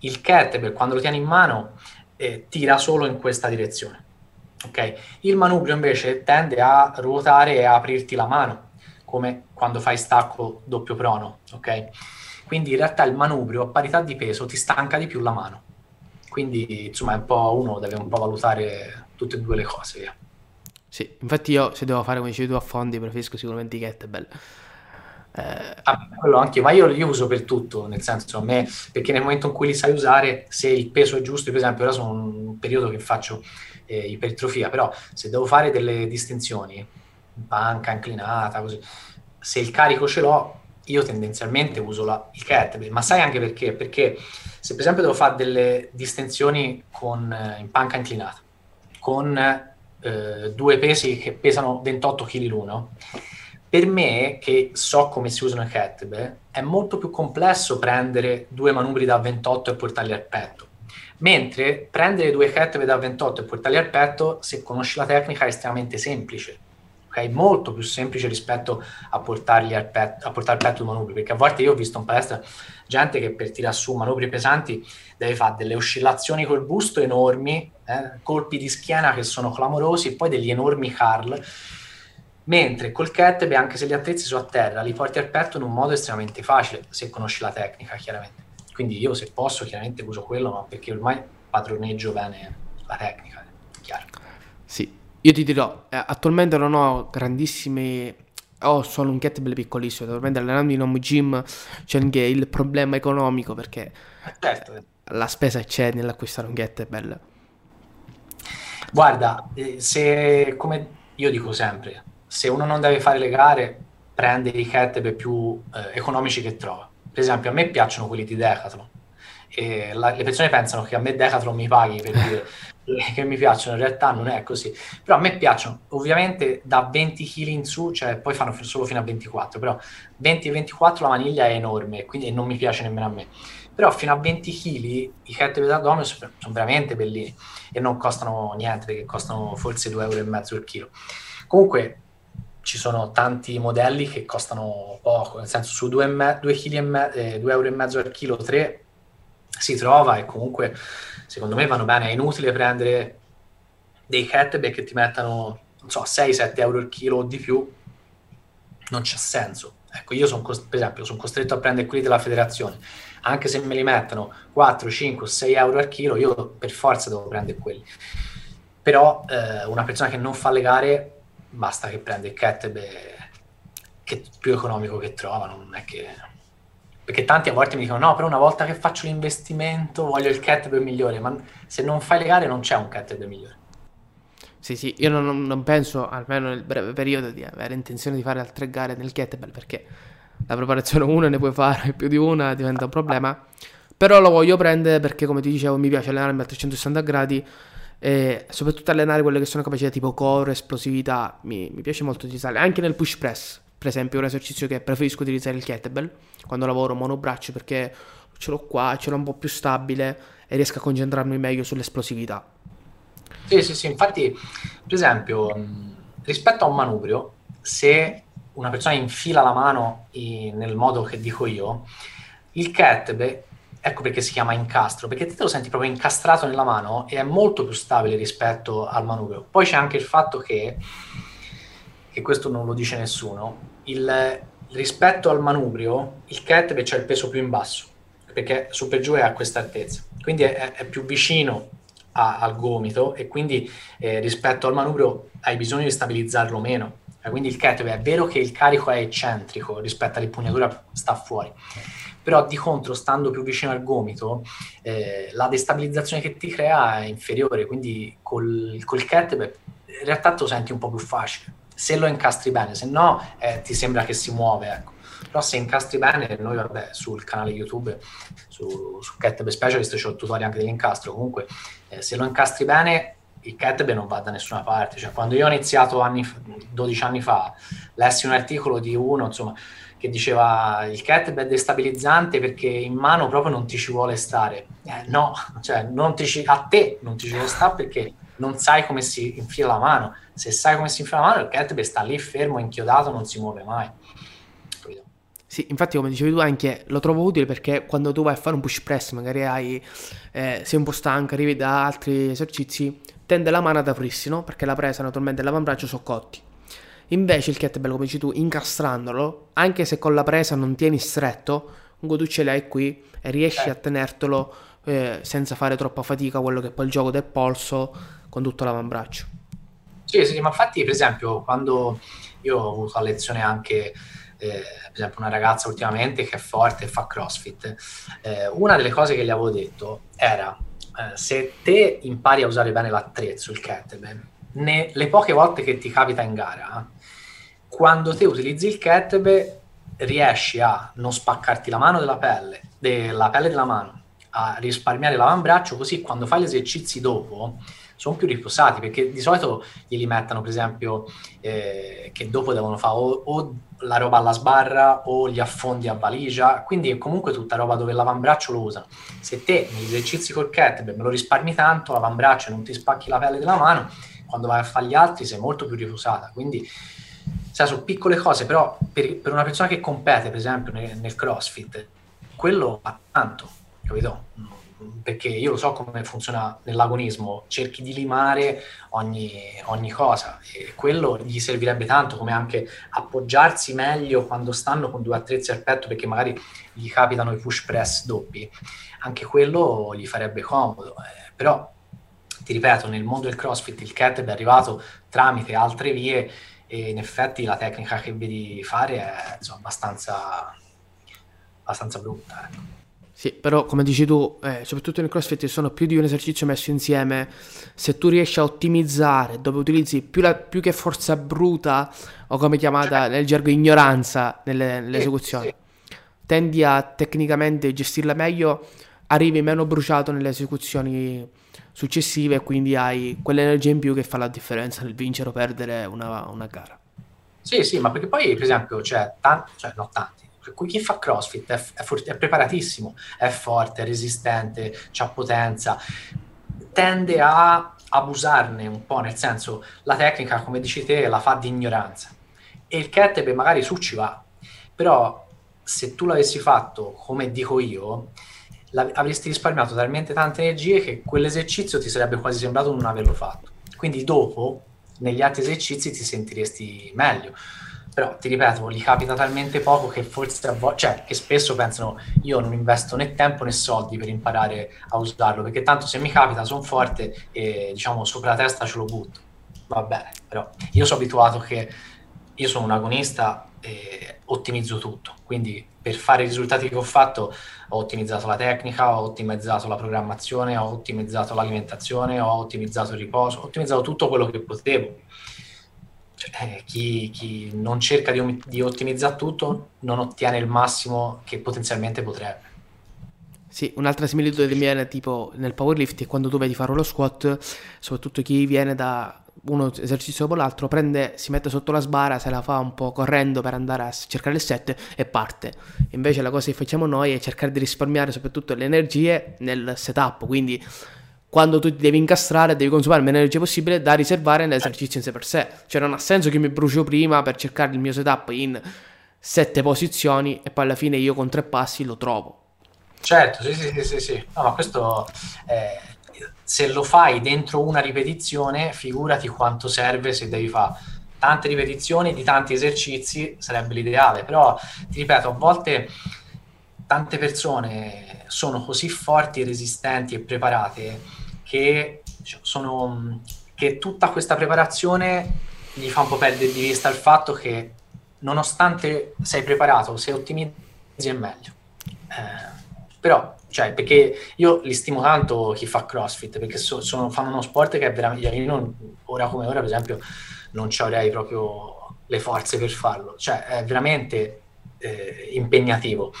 il kettlebell quando lo tieni in mano eh, tira solo in questa direzione. Okay? Il manubrio invece tende a ruotare e a aprirti la mano, come quando fai stacco doppio prono. Okay? Quindi in realtà il manubrio a parità di peso ti stanca di più la mano. Quindi insomma un uno deve un po' valutare tutte e due le cose. Via. Sì, infatti io se devo fare come dicevi tu a fondi preferisco sicuramente i kettlebell. Eh... Ah, quello anche, ma io li uso per tutto, nel senso a me, perché nel momento in cui li sai usare, se il peso è giusto, per esempio ora sono un periodo che faccio eh, ipertrofia, però se devo fare delle distinzioni, banca inclinata, così, se il carico ce l'ho, io tendenzialmente uso la, il kettlebell, ma sai anche perché? Perché se per esempio devo fare delle distensioni con, eh, in panca inclinata, con eh, due pesi che pesano 28 kg l'uno, per me, che so come si usano i kettlebell, è molto più complesso prendere due manubri da 28 e portarli al petto. Mentre prendere due kettlebell da 28 e portarli al petto, se conosci la tecnica, è estremamente semplice ok? Molto più semplice rispetto a portarli al petto, a portare al petto i manubri, perché a volte io ho visto in palestra gente che per tirare su manubri pesanti deve fare delle oscillazioni col busto enormi, eh? colpi di schiena che sono clamorosi e poi degli enormi curl, mentre col kettlebell, anche se gli attrezzi sono a terra, li porti al petto in un modo estremamente facile, se conosci la tecnica, chiaramente. Quindi io se posso, chiaramente uso quello, ma perché ormai padroneggio bene la tecnica, chiaro. Sì, io ti dirò, eh, attualmente non ho grandissime ho solo un kettlebell piccolissimo, attualmente allenando in home gym c'è anche il problema economico perché certo. La spesa c'è nell'acquistare un kettlebell. Guarda, eh, se come io dico sempre, se uno non deve fare le gare, prende i kettlebell più eh, economici che trova. Per esempio, a me piacciono quelli di Decathlon. La, le persone pensano che a me Decathlon mi paghi per dire che mi piacciono, in realtà non è così. Però a me piacciono, ovviamente da 20 kg in su, cioè poi fanno solo fino a 24, però 20 e 24 la maniglia è enorme, quindi non mi piace nemmeno a me. Però fino a 20 kg i kettlebell d'addome sono, veramente bellini e non costano niente, perché costano forse 2,5 euro il chilo. Comunque ci sono tanti modelli che costano poco, nel senso su 2,5 eh, euro al chilo, 3 si trova e comunque secondo me vanno bene. È inutile prendere dei kettlebell che ti mettano, non so, 6-7 euro il chilo o di più, non c'è senso. Ecco, io sono, per esempio, sono costretto a prendere quelli della federazione, anche se me li mettono 4, 5, 6 euro al chilo, io per forza devo prendere quelli. Però eh, una persona che non fa le gare, basta che prende il kettlebell che più economico che trova, non è che perché tanti a volte mi dicono no, però una volta che faccio l'investimento voglio il kettlebell migliore, ma se non fai le gare non c'è un kettlebell migliore. Sì, sì, io non, non, penso, almeno nel breve periodo, di avere intenzione di fare altre gare nel kettlebell perché la preparazione una ne puoi fare più di una, diventa un problema. Però lo voglio prendere perché, come ti dicevo, mi piace allenarmi a 360 gradi e soprattutto allenare quelle che sono capacità tipo core, esplosività. Mi, mi piace molto utilizzarle anche nel push press. Per esempio, un esercizio che preferisco utilizzare il kettlebell quando lavoro monobraccio perché ce l'ho qua, ce l'ho un po' più stabile e riesco a concentrarmi meglio sull'esplosività. Sì, sì, sì, infatti, per esempio, rispetto a un manubrio, se una persona infila la mano in, nel modo che dico io, il kettlebell, ecco perché si chiama incastro, perché te lo senti proprio incastrato nella mano e è molto più stabile rispetto al manubrio. Poi c'è anche il fatto che, e questo non lo dice nessuno, il, rispetto al manubrio, il kettlebell c'è il peso più in basso, perché su per giù è a questa altezza, quindi è, è più vicino a, al gomito e quindi eh, rispetto al manubrio hai bisogno di stabilizzarlo meno. Eh, quindi il kettlebell è vero che il carico è eccentrico rispetto all'impugnatura sta fuori, però di contro stando più vicino al gomito eh, la destabilizzazione che ti crea è inferiore, quindi col, col kettlebell in realtà te lo senti un po' più facile. Se lo incastri bene, se no eh, ti sembra che si muove, ecco. Però se incastri bene, noi vabbè, sul canale YouTube, su, su Kettlebell Specialist c'è il tutorial anche dell'incastro, comunque eh, se lo incastri bene il kettlebell non va da nessuna parte. Cioè, quando io ho iniziato anni, 12 anni fa, lessi un articolo di uno, insomma, che diceva il kettlebell è destabilizzante perché in mano proprio non ti ci vuole stare. Eh, no, cioè, ci, a te non ti ci vuole stare perché non sai come si infila la mano. Se sai come si infila la mano, il kettlebell sta lì fermo, inchiodato, non si muove mai. Sì, infatti come dicevi tu anche lo trovo utile perché quando tu vai a fare un push press, magari hai, eh, sei un po' stanco, arrivi da altri esercizi, tende la mano ad aprirsi, no? Perché la presa naturalmente e l'avambraccio sono cotti. Invece il kettlebell, come dici tu, incastrandolo, anche se con la presa non tieni stretto, un tu ce l'hai qui e riesci a tenertelo eh, senza fare troppa fatica, quello che è poi il gioco del polso con tutto l'avambraccio. Sì, sì, ma infatti per esempio quando io ho avuto a lezione anche eh, per esempio una ragazza ultimamente che è forte e fa crossfit, eh, una delle cose che gli avevo detto era eh, se te impari a usare bene l'attrezzo, il kettlebell, ne, le poche volte che ti capita in gara, quando te utilizzi il kettlebell riesci a non spaccarti la mano della pelle, della pelle della mano, a risparmiare l'avambraccio, così quando fai gli esercizi dopo sono più riposati perché di solito glieli mettono per esempio eh, che dopo devono fare o, o, la roba alla sbarra o gli affondi a valigia. Quindi è comunque tutta roba dove l'avambraccio lo usano se te negli esercizi col kettlebell me lo risparmi tanto l'avambraccio non ti spacchi la pelle della mano quando vai a fare gli altri sei molto più riposata. Quindi sai, sono piccole cose però per, per una persona che compete per esempio nel, nel crossfit quello fa tanto capito? Perché io lo so come funziona nell'agonismo, cerchi di limare ogni, ogni, cosa e quello gli servirebbe tanto come anche appoggiarsi meglio quando stanno con due attrezzi al petto perché magari gli capitano i push press doppi, anche quello gli farebbe comodo, eh, però ti ripeto, nel mondo del CrossFit il kettlebell è arrivato tramite altre vie e in effetti la tecnica che vedi fare è insomma, abbastanza, abbastanza brutta. Ecco. Sì, però come dici tu, eh, soprattutto nel CrossFit sono più di un esercizio messo insieme, se tu riesci a ottimizzare dove utilizzi più, la, più che forza bruta o come chiamata nel gergo ignoranza nelle, nelle esecuzioni, sì, sì. tendi a tecnicamente gestirla meglio, arrivi meno bruciato nelle esecuzioni successive e quindi hai quell'energia in più che fa la differenza nel vincere o perdere una, una gara. Sì, sì, ma perché poi per esempio c'è tanti, cioè no tanti, chi fa crossfit è, è, for- è preparatissimo, è forte, è resistente, ha potenza, tende a abusarne un po', nel senso la tecnica, come dici te, la fa di ignoranza. E il kettlebell magari su ci va, però se tu l'avessi fatto come dico io, avresti risparmiato talmente tante energie che quell'esercizio ti sarebbe quasi sembrato non averlo fatto. Quindi dopo, negli altri esercizi, ti sentiresti meglio però ti ripeto, gli capita talmente poco che forse a volte, cioè che spesso pensano io non investo né tempo né soldi per imparare a usarlo, perché tanto se mi capita sono forte e diciamo sopra la testa ce lo butto. Va bene, però io sono abituato che io sono un agonista e ottimizzo tutto, quindi per fare i risultati che ho fatto ho ottimizzato la tecnica, ho ottimizzato la programmazione, ho ottimizzato l'alimentazione, ho ottimizzato il riposo, ho ottimizzato tutto quello che potevo cioè, chi, chi, non cerca di, di ottimizzare tutto non ottiene il massimo che potenzialmente potrebbe. Sì, un'altra similitudine viene tipo nel powerlift è quando tu vedi fare lo squat, soprattutto chi viene da uno esercizio dopo l'altro, prende, si mette sotto la sbarra, se la fa un po' correndo per andare a cercare il set e parte. Invece la cosa che facciamo noi è cercare di risparmiare soprattutto le energie nel setup, quindi quando tu ti devi incastrare devi consumare meno energia possibile da riservare nell'esercizio in sé per sé. Cioè non ha senso che mi brucio prima per cercare il mio setup in sette posizioni e poi alla fine io con tre passi lo trovo. Certo, sì, sì, sì, sì. No, ma questo eh, se lo fai dentro una ripetizione, figurati quanto serve se devi fare tante ripetizioni di tanti esercizi, sarebbe l'ideale. Però ti ripeto, a volte tante persone sono così forti, resistenti e preparate che, sono, che tutta questa preparazione gli fa un po' perdere di vista il fatto che nonostante sei preparato, se ottimizzi è meglio. Eh, però, cioè, perché io li stimo tanto chi fa CrossFit, perché so, sono, fanno uno sport che è veramente, io non, ora come ora, per esempio, non ci avrei proprio le forze per farlo, cioè è veramente eh, impegnativo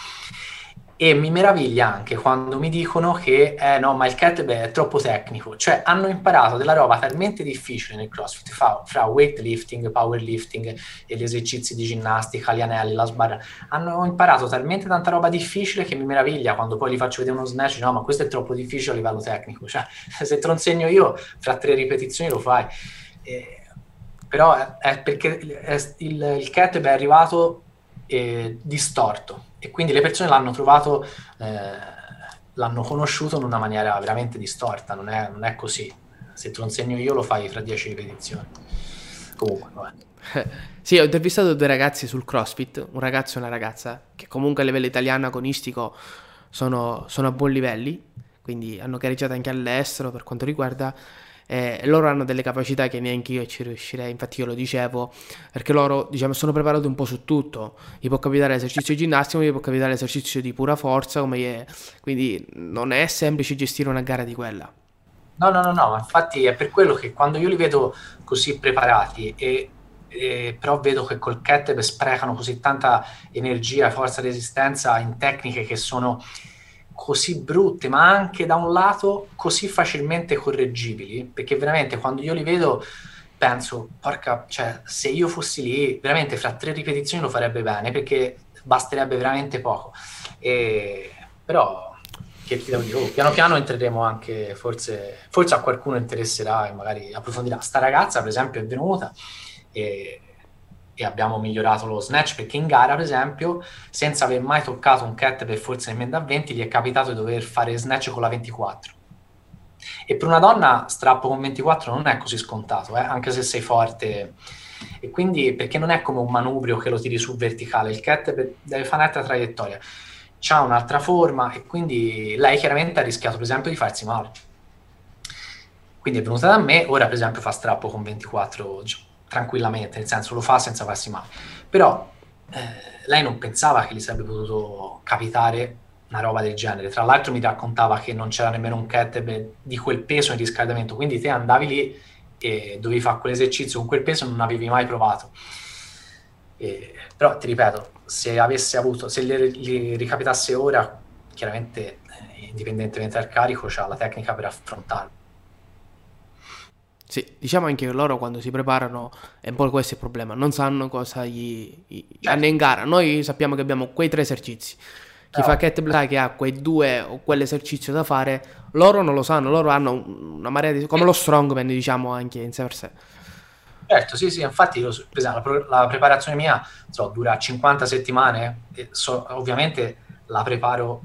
e mi meraviglia anche quando mi dicono che eh, no, ma il kettlebell è troppo tecnico. Cioè, hanno imparato della roba talmente difficile nel CrossFit, fra, fra weightlifting, powerlifting e gli esercizi di ginnastica, gli anelli, la sbarra. Hanno imparato talmente tanta roba difficile che mi meraviglia quando poi gli faccio vedere uno snatch. No, ma questo è troppo difficile a livello tecnico. Cioè, se te lo insegno io, fra tre ripetizioni lo fai. Eh, però è, è perché è, il, il kettlebell è arrivato eh, distorto e quindi le persone l'hanno trovato, eh, l'hanno conosciuto in una maniera veramente distorta, non è, non è, così. Se te lo insegno io lo fai fra 10 ripetizioni. Comunque, vabbè. sì, ho intervistato due ragazzi sul CrossFit, un ragazzo e una ragazza, che comunque a livello italiano agonistico sono, sono a buoni livelli, quindi hanno gareggiato anche all'estero per quanto riguarda eh, loro hanno delle capacità che neanche io ci riuscirei, infatti io lo dicevo, perché loro diciamo sono preparati un po' su tutto, gli può capitare l'esercizio ginnastico, gli può capitare l'esercizio di pura forza, è... quindi non è semplice gestire una gara di quella. No, no, no, no, infatti è per quello che quando io li vedo così preparati e eh, però vedo che col kettlebell sprecano così tanta energia, forza resistenza in tecniche che sono così brutte, ma anche da un lato così facilmente correggibili, perché veramente quando io li vedo penso, porca, cioè, se io fossi lì, veramente fra tre ripetizioni lo farebbe bene, perché basterebbe veramente poco. E, però, che ti devo dire, oh, piano piano entreremo anche, forse, forse a qualcuno interesserà e magari approfondirà. Sta ragazza, per esempio, è venuta e e abbiamo migliorato lo snatch perché in gara, per esempio, senza aver mai toccato un cat per forza nemmeno da 20, gli è capitato di dover fare snatch con la 24. E per una donna strappo con 24 non è così scontato, eh? anche se sei forte. E quindi perché non è come un manubrio che lo tiri su verticale, il cat deve fare un'altra traiettoria, ha un'altra forma e quindi lei chiaramente ha rischiato per esempio di farsi male. Quindi è venuta da me, ora per esempio fa strappo con 24 tranquillamente, nel senso lo fa senza farsi male. Però eh, lei non pensava che gli sarebbe potuto capitare una roba del genere. Tra l'altro mi raccontava che non c'era nemmeno un kettlebell di quel peso in riscaldamento, quindi te andavi lì e dovevi fare quell'esercizio con quel peso e non avevi mai provato. E, però ti ripeto, se avesse avuto, se gli, ricapitasse ora, chiaramente eh, indipendentemente dal carico, c'ha la tecnica per affrontarlo. Sì, diciamo anche che loro quando si preparano, è un po' questo il problema, non sanno cosa gli, gli certo. hanno in gara. Noi sappiamo che abbiamo quei tre esercizi. Chi no. fa kettlebell che ha quei due o quell'esercizio da fare, loro non lo sanno, loro hanno una marea di... come lo strongman diciamo anche in sé per sé. Certo, sì, sì, infatti io, la, la preparazione mia so, dura 50 settimane, e so, ovviamente la preparo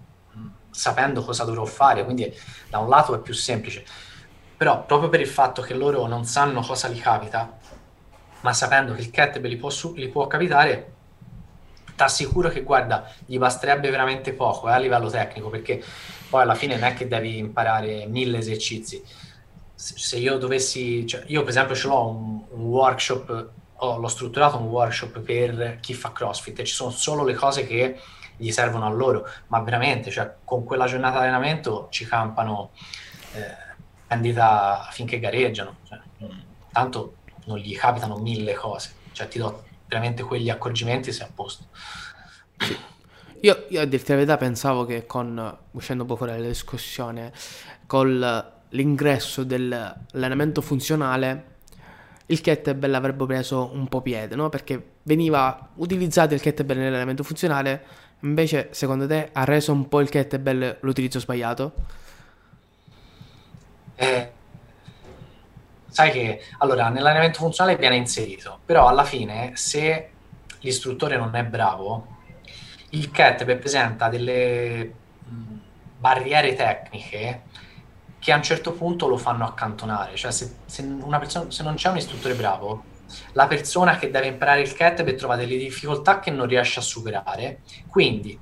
sapendo cosa dovrò fare, quindi da un lato è più semplice però proprio per il fatto che loro non sanno cosa gli capita, ma sapendo che il kettlebell gli può, può capitare, ti assicuro che guarda, gli basterebbe veramente poco eh, a livello tecnico, perché poi alla fine non è che devi imparare mille esercizi. Se io dovessi, cioè io per esempio ce l'ho un, un workshop, ho, l'ho strutturato un workshop per chi fa CrossFit e ci sono solo le cose che gli servono a loro, ma veramente, cioè con quella giornata di allenamento ci campano. Eh, candida finché gareggiano. Cioè, tanto non gli capitano mille cose, cioè ti do veramente quegli accorgimenti e sei a posto. Io, io a dirti la verità pensavo che con, uscendo un po' fuori dalla discussione, con l'ingresso dell'allenamento funzionale il kettlebell avrebbe preso un po' piede, no? Perché veniva utilizzato il kettlebell nell'allenamento funzionale, invece secondo te ha reso un po' il kettlebell l'utilizzo sbagliato? Eh, sai che allora nell'allenamento funzionale viene inserito, però alla fine se l'istruttore non è bravo, il CAT presenta delle barriere tecniche che a un certo punto lo fanno accantonare, cioè se, se, persona, se non c'è un istruttore bravo, la persona che deve imparare il CAT trova delle difficoltà che non riesce a superare, quindi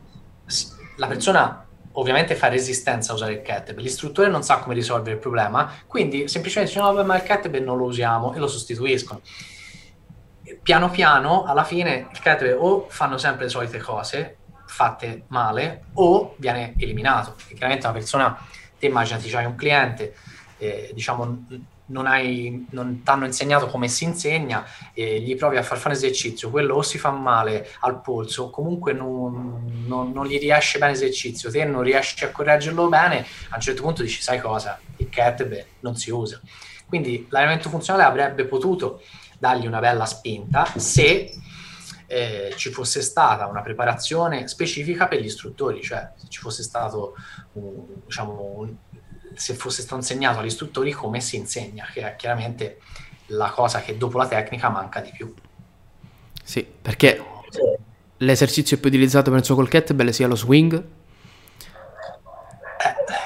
la persona ovviamente fa resistenza a usare il kettlebell. L'istruttore non sa come risolvere il problema, quindi semplicemente dice no, ma il kettlebell non lo usiamo e lo sostituiscono. Piano piano, alla fine, il kettlebell o fanno sempre le solite cose fatte male o viene eliminato. Perché chiaramente una persona, te immaginati, c'hai un cliente, eh, diciamo, non, hai, non ti hanno insegnato come si insegna, e gli provi a far fare esercizio, quello o si fa male al polso o comunque non, non, non gli riesce bene l'esercizio, te non riesci a correggerlo bene, a un certo punto dici sai cosa, il kettlebell non si usa. Quindi l'allenamento funzionale avrebbe potuto dargli una bella spinta se eh, ci fosse stata una preparazione specifica per gli istruttori, cioè se ci fosse stato un, diciamo, un, se fosse stato insegnato agli istruttori come si insegna, che è chiaramente la cosa che dopo la tecnica manca di più. Sì, perché l'esercizio più utilizzato penso col kettlebell sia lo swing. Eh,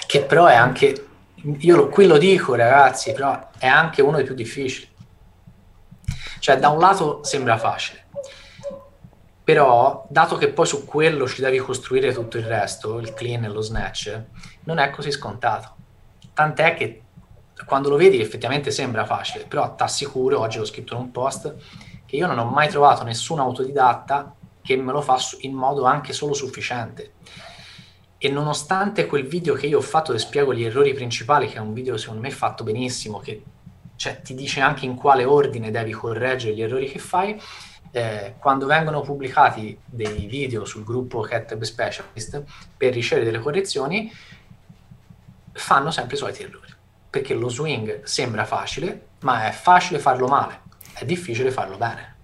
che però è anche, io lo, qui lo dico ragazzi, però è anche uno dei più difficili. Cioè da un lato sembra facile, però dato che poi su quello ci devi costruire tutto il resto, il clean e lo snatch, non è così scontato tant'è che quando lo vedi effettivamente sembra facile, però ti assicuro, oggi l'ho scritto in un post, che io non ho mai trovato nessun autodidatta che me lo fa in modo anche solo sufficiente. E nonostante quel video che io ho fatto e spiego gli errori principali, che è un video secondo me fatto benissimo, che cioè, ti dice anche in quale ordine devi correggere gli errori che fai, eh, quando vengono pubblicati dei video sul gruppo Cat Specialist per ricevere delle correzioni, fanno sempre i soliti errori. Perché lo swing sembra facile, ma è facile farlo male, è difficile farlo bene.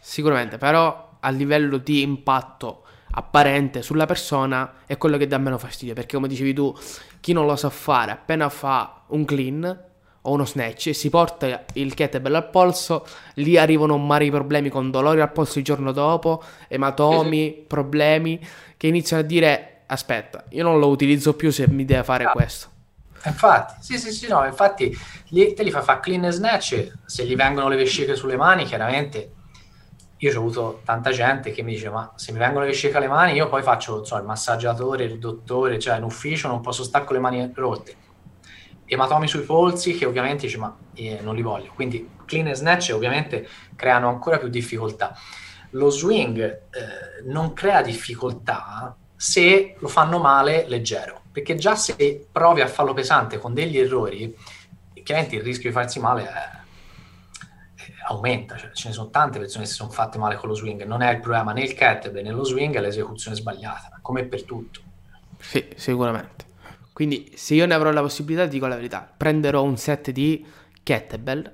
Sicuramente, però a livello di impatto apparente sulla persona è quello che dà meno fastidio. Perché come dicevi tu, chi non lo sa fare, appena fa un clean o uno snatch e si porta il kettlebell al polso, lì arrivano un mare di problemi con dolori al polso il giorno dopo, ematomi, problemi, che iniziano a dire aspetta, io non lo utilizzo più se mi deve fare ah. questo. Infatti, sì, sì, sì, no, infatti gli, te li fa fare clean e snatch, se gli vengono le vesciche sulle mani, chiaramente io ho avuto tanta gente che mi dice ma se mi vengono le vesciche alle mani io poi faccio so, il massaggiatore, il dottore, cioè in ufficio non posso stare con le mani rotte. Ematomi sui polsi che ovviamente dice ma eh, non li voglio. Quindi clean e snatch ovviamente creano ancora più difficoltà. Lo swing eh, non crea difficoltà se lo fanno male leggero, perché già se provi a farlo pesante con degli errori, chiaramente il rischio di farsi male è, è, aumenta, cioè, ce ne sono tante persone che si sono fatte male con lo swing, non è il problema né il kettlebell né lo swing, è l'esecuzione sbagliata, come per tutto. Sì, sicuramente. Quindi se io ne avrò la possibilità, dico la verità, prenderò un set di kettlebell,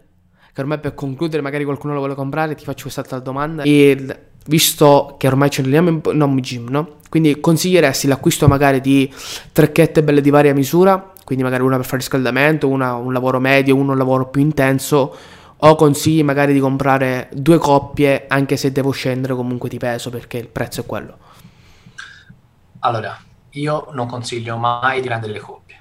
che ormai per concludere magari qualcuno lo vuole comprare, ti faccio quest'altra domanda, e visto che ormai ce ne andiamo in non gym, no? Quindi consiglieresti l'acquisto magari di tre kettlebell di varia misura, quindi magari una per fare riscaldamento, una un lavoro medio, uno un lavoro più intenso, o consigli magari di comprare due coppie anche se devo scendere comunque di peso perché il prezzo è quello? Allora, io non consiglio mai di prendere le coppie,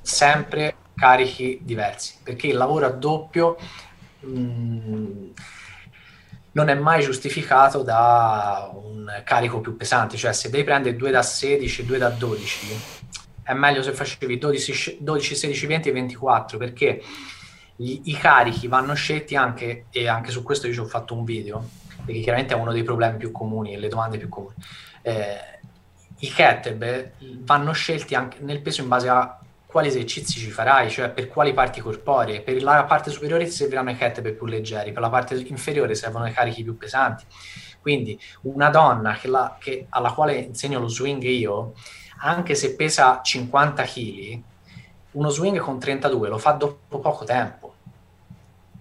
sempre carichi diversi, perché il lavoro a doppio... Mh, mm, non è mai giustificato da un carico più pesante, cioè se devi prendere 2 da 16 e 2 da 12, è meglio se facevi 12, 12 16, 20 e 24, perché gli, i carichi vanno scelti anche, e anche su questo io ci ho fatto un video, perché chiaramente è uno dei problemi più comuni e le domande più comuni. Eh, I kettlebell vanno scelti anche nel peso in base a quali esercizi ci farai, cioè per quali parti corporee. Per la parte superiore ti serviranno i kettlebell più leggeri, per la parte inferiore servono i carichi più pesanti. Quindi una donna che la, che, alla quale insegno lo swing io, anche se pesa 50 kg, uno swing con 32 lo fa dopo poco tempo.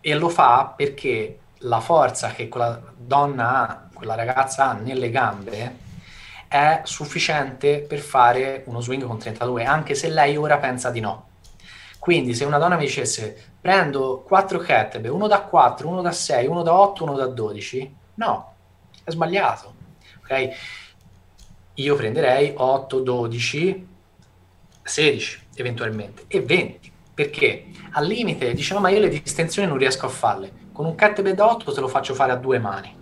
E lo fa perché la forza che quella donna ha, quella ragazza ha nelle gambe, è sufficiente per fare uno swing con 32, anche se lei ora pensa di no. Quindi se una donna mi dicesse prendo 4 kettlebell, uno da 4, uno da 6, uno da 8, uno da 12, no, è sbagliato. Ok? Io prenderei 8, 12, 16 eventualmente e 20 perché al limite diciamo ma io le distensioni non riesco a farle con un kettlebell da 8 te lo faccio fare a due mani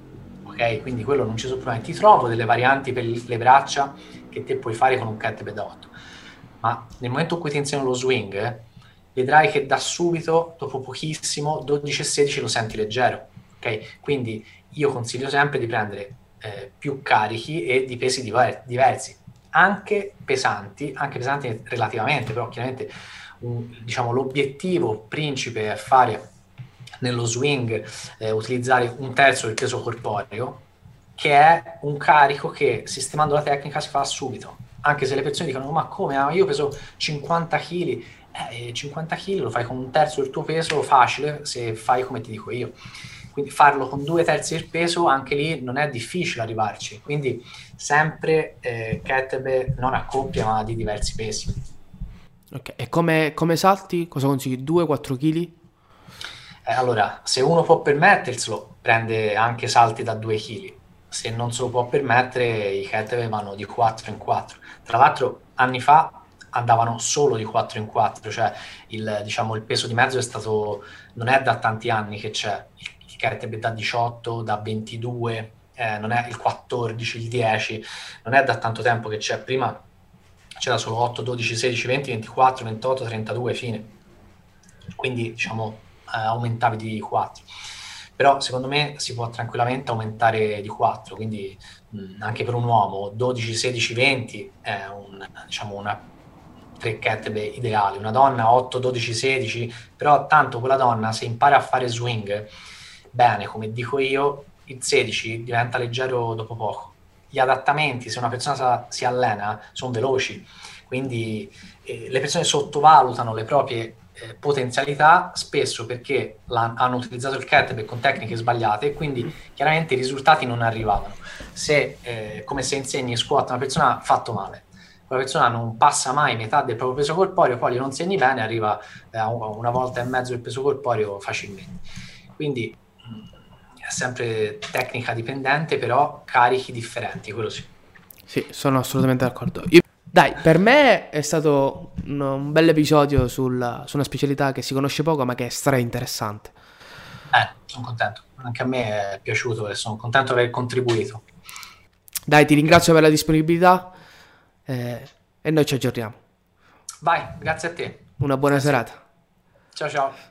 Quindi quello non ci sono problemi. Ti trovo delle varianti per le braccia che te puoi fare con un kettlebell da 8. Ma nel momento in cui ti insegno lo swing, eh, vedrai che da subito, dopo pochissimo, 12 e 16 lo senti leggero, ok? Quindi io consiglio sempre di prendere eh, più carichi e di pesi diver- diversi. anche pesanti, anche pesanti relativamente, però chiaramente un, diciamo, l'obiettivo principe è fare nello swing eh, utilizzare un terzo del peso corporeo, che è un carico che sistemando la tecnica si fa subito. Anche se le persone dicono: Ma come? Ah, io peso 50 kg. Eh, 50 kg lo fai con un terzo del tuo peso facile se fai come ti dico io. Quindi farlo con due terzi del peso, anche lì non è difficile arrivarci. Quindi sempre eh, kettlebell non a coppia, ma di diversi pesi. Ok, e come, come salti? Cosa consigli? 2-4 kg? Eh, allora, se uno può permetterselo, prende anche salti da 2 kg. Se non se lo può permettere, i kettlebell vanno di 4 in 4. Tra l'altro, anni fa andavano solo di 4 in 4, cioè il, diciamo, il peso di mezzo è stato, non è da tanti anni che c'è, il kettlebell da 18, da 22, eh, non è il 14, il 10, non è da tanto tempo che c'è, prima c'era solo 8, 12, 16, 20, 24, 28, 32, fine. Quindi diciamo eh, aumentavi di 4. Però secondo me si può tranquillamente aumentare di 4, quindi mh, anche per un uomo 12, 16, 20 è un, diciamo una kettlebell ideale. Una donna 8, 12, 16, però tanto quella donna se impara a fare swing bene, come dico io, il 16 diventa leggero dopo poco gli adattamenti, se una persona sa, si allena, sono veloci, quindi eh, le persone sottovalutano le proprie eh, potenzialità spesso perché hanno utilizzato il kettlebell con tecniche sbagliate e quindi chiaramente i risultati non arrivavano. Se, eh, come se insegni squat a una persona ha fatto male, quella persona non passa mai metà del proprio peso corporeo, poi non insegni bene, arriva eh, a una volta e mezzo del peso corporeo facilmente. Quindi è sempre tecnica dipendente, però carichi differenti, quello sì. Sì, sono assolutamente d'accordo. Io... Dai, per me è stato un, un bel episodio sulla, su una specialità che si conosce poco, ma che è stra interessante. Eh, sono contento. Anche a me è piaciuto e sono contento di aver contribuito. Dai, ti ringrazio per la disponibilità eh, e noi ci aggiorniamo. Vai, grazie a te. Una buona grazie. serata. Ciao ciao.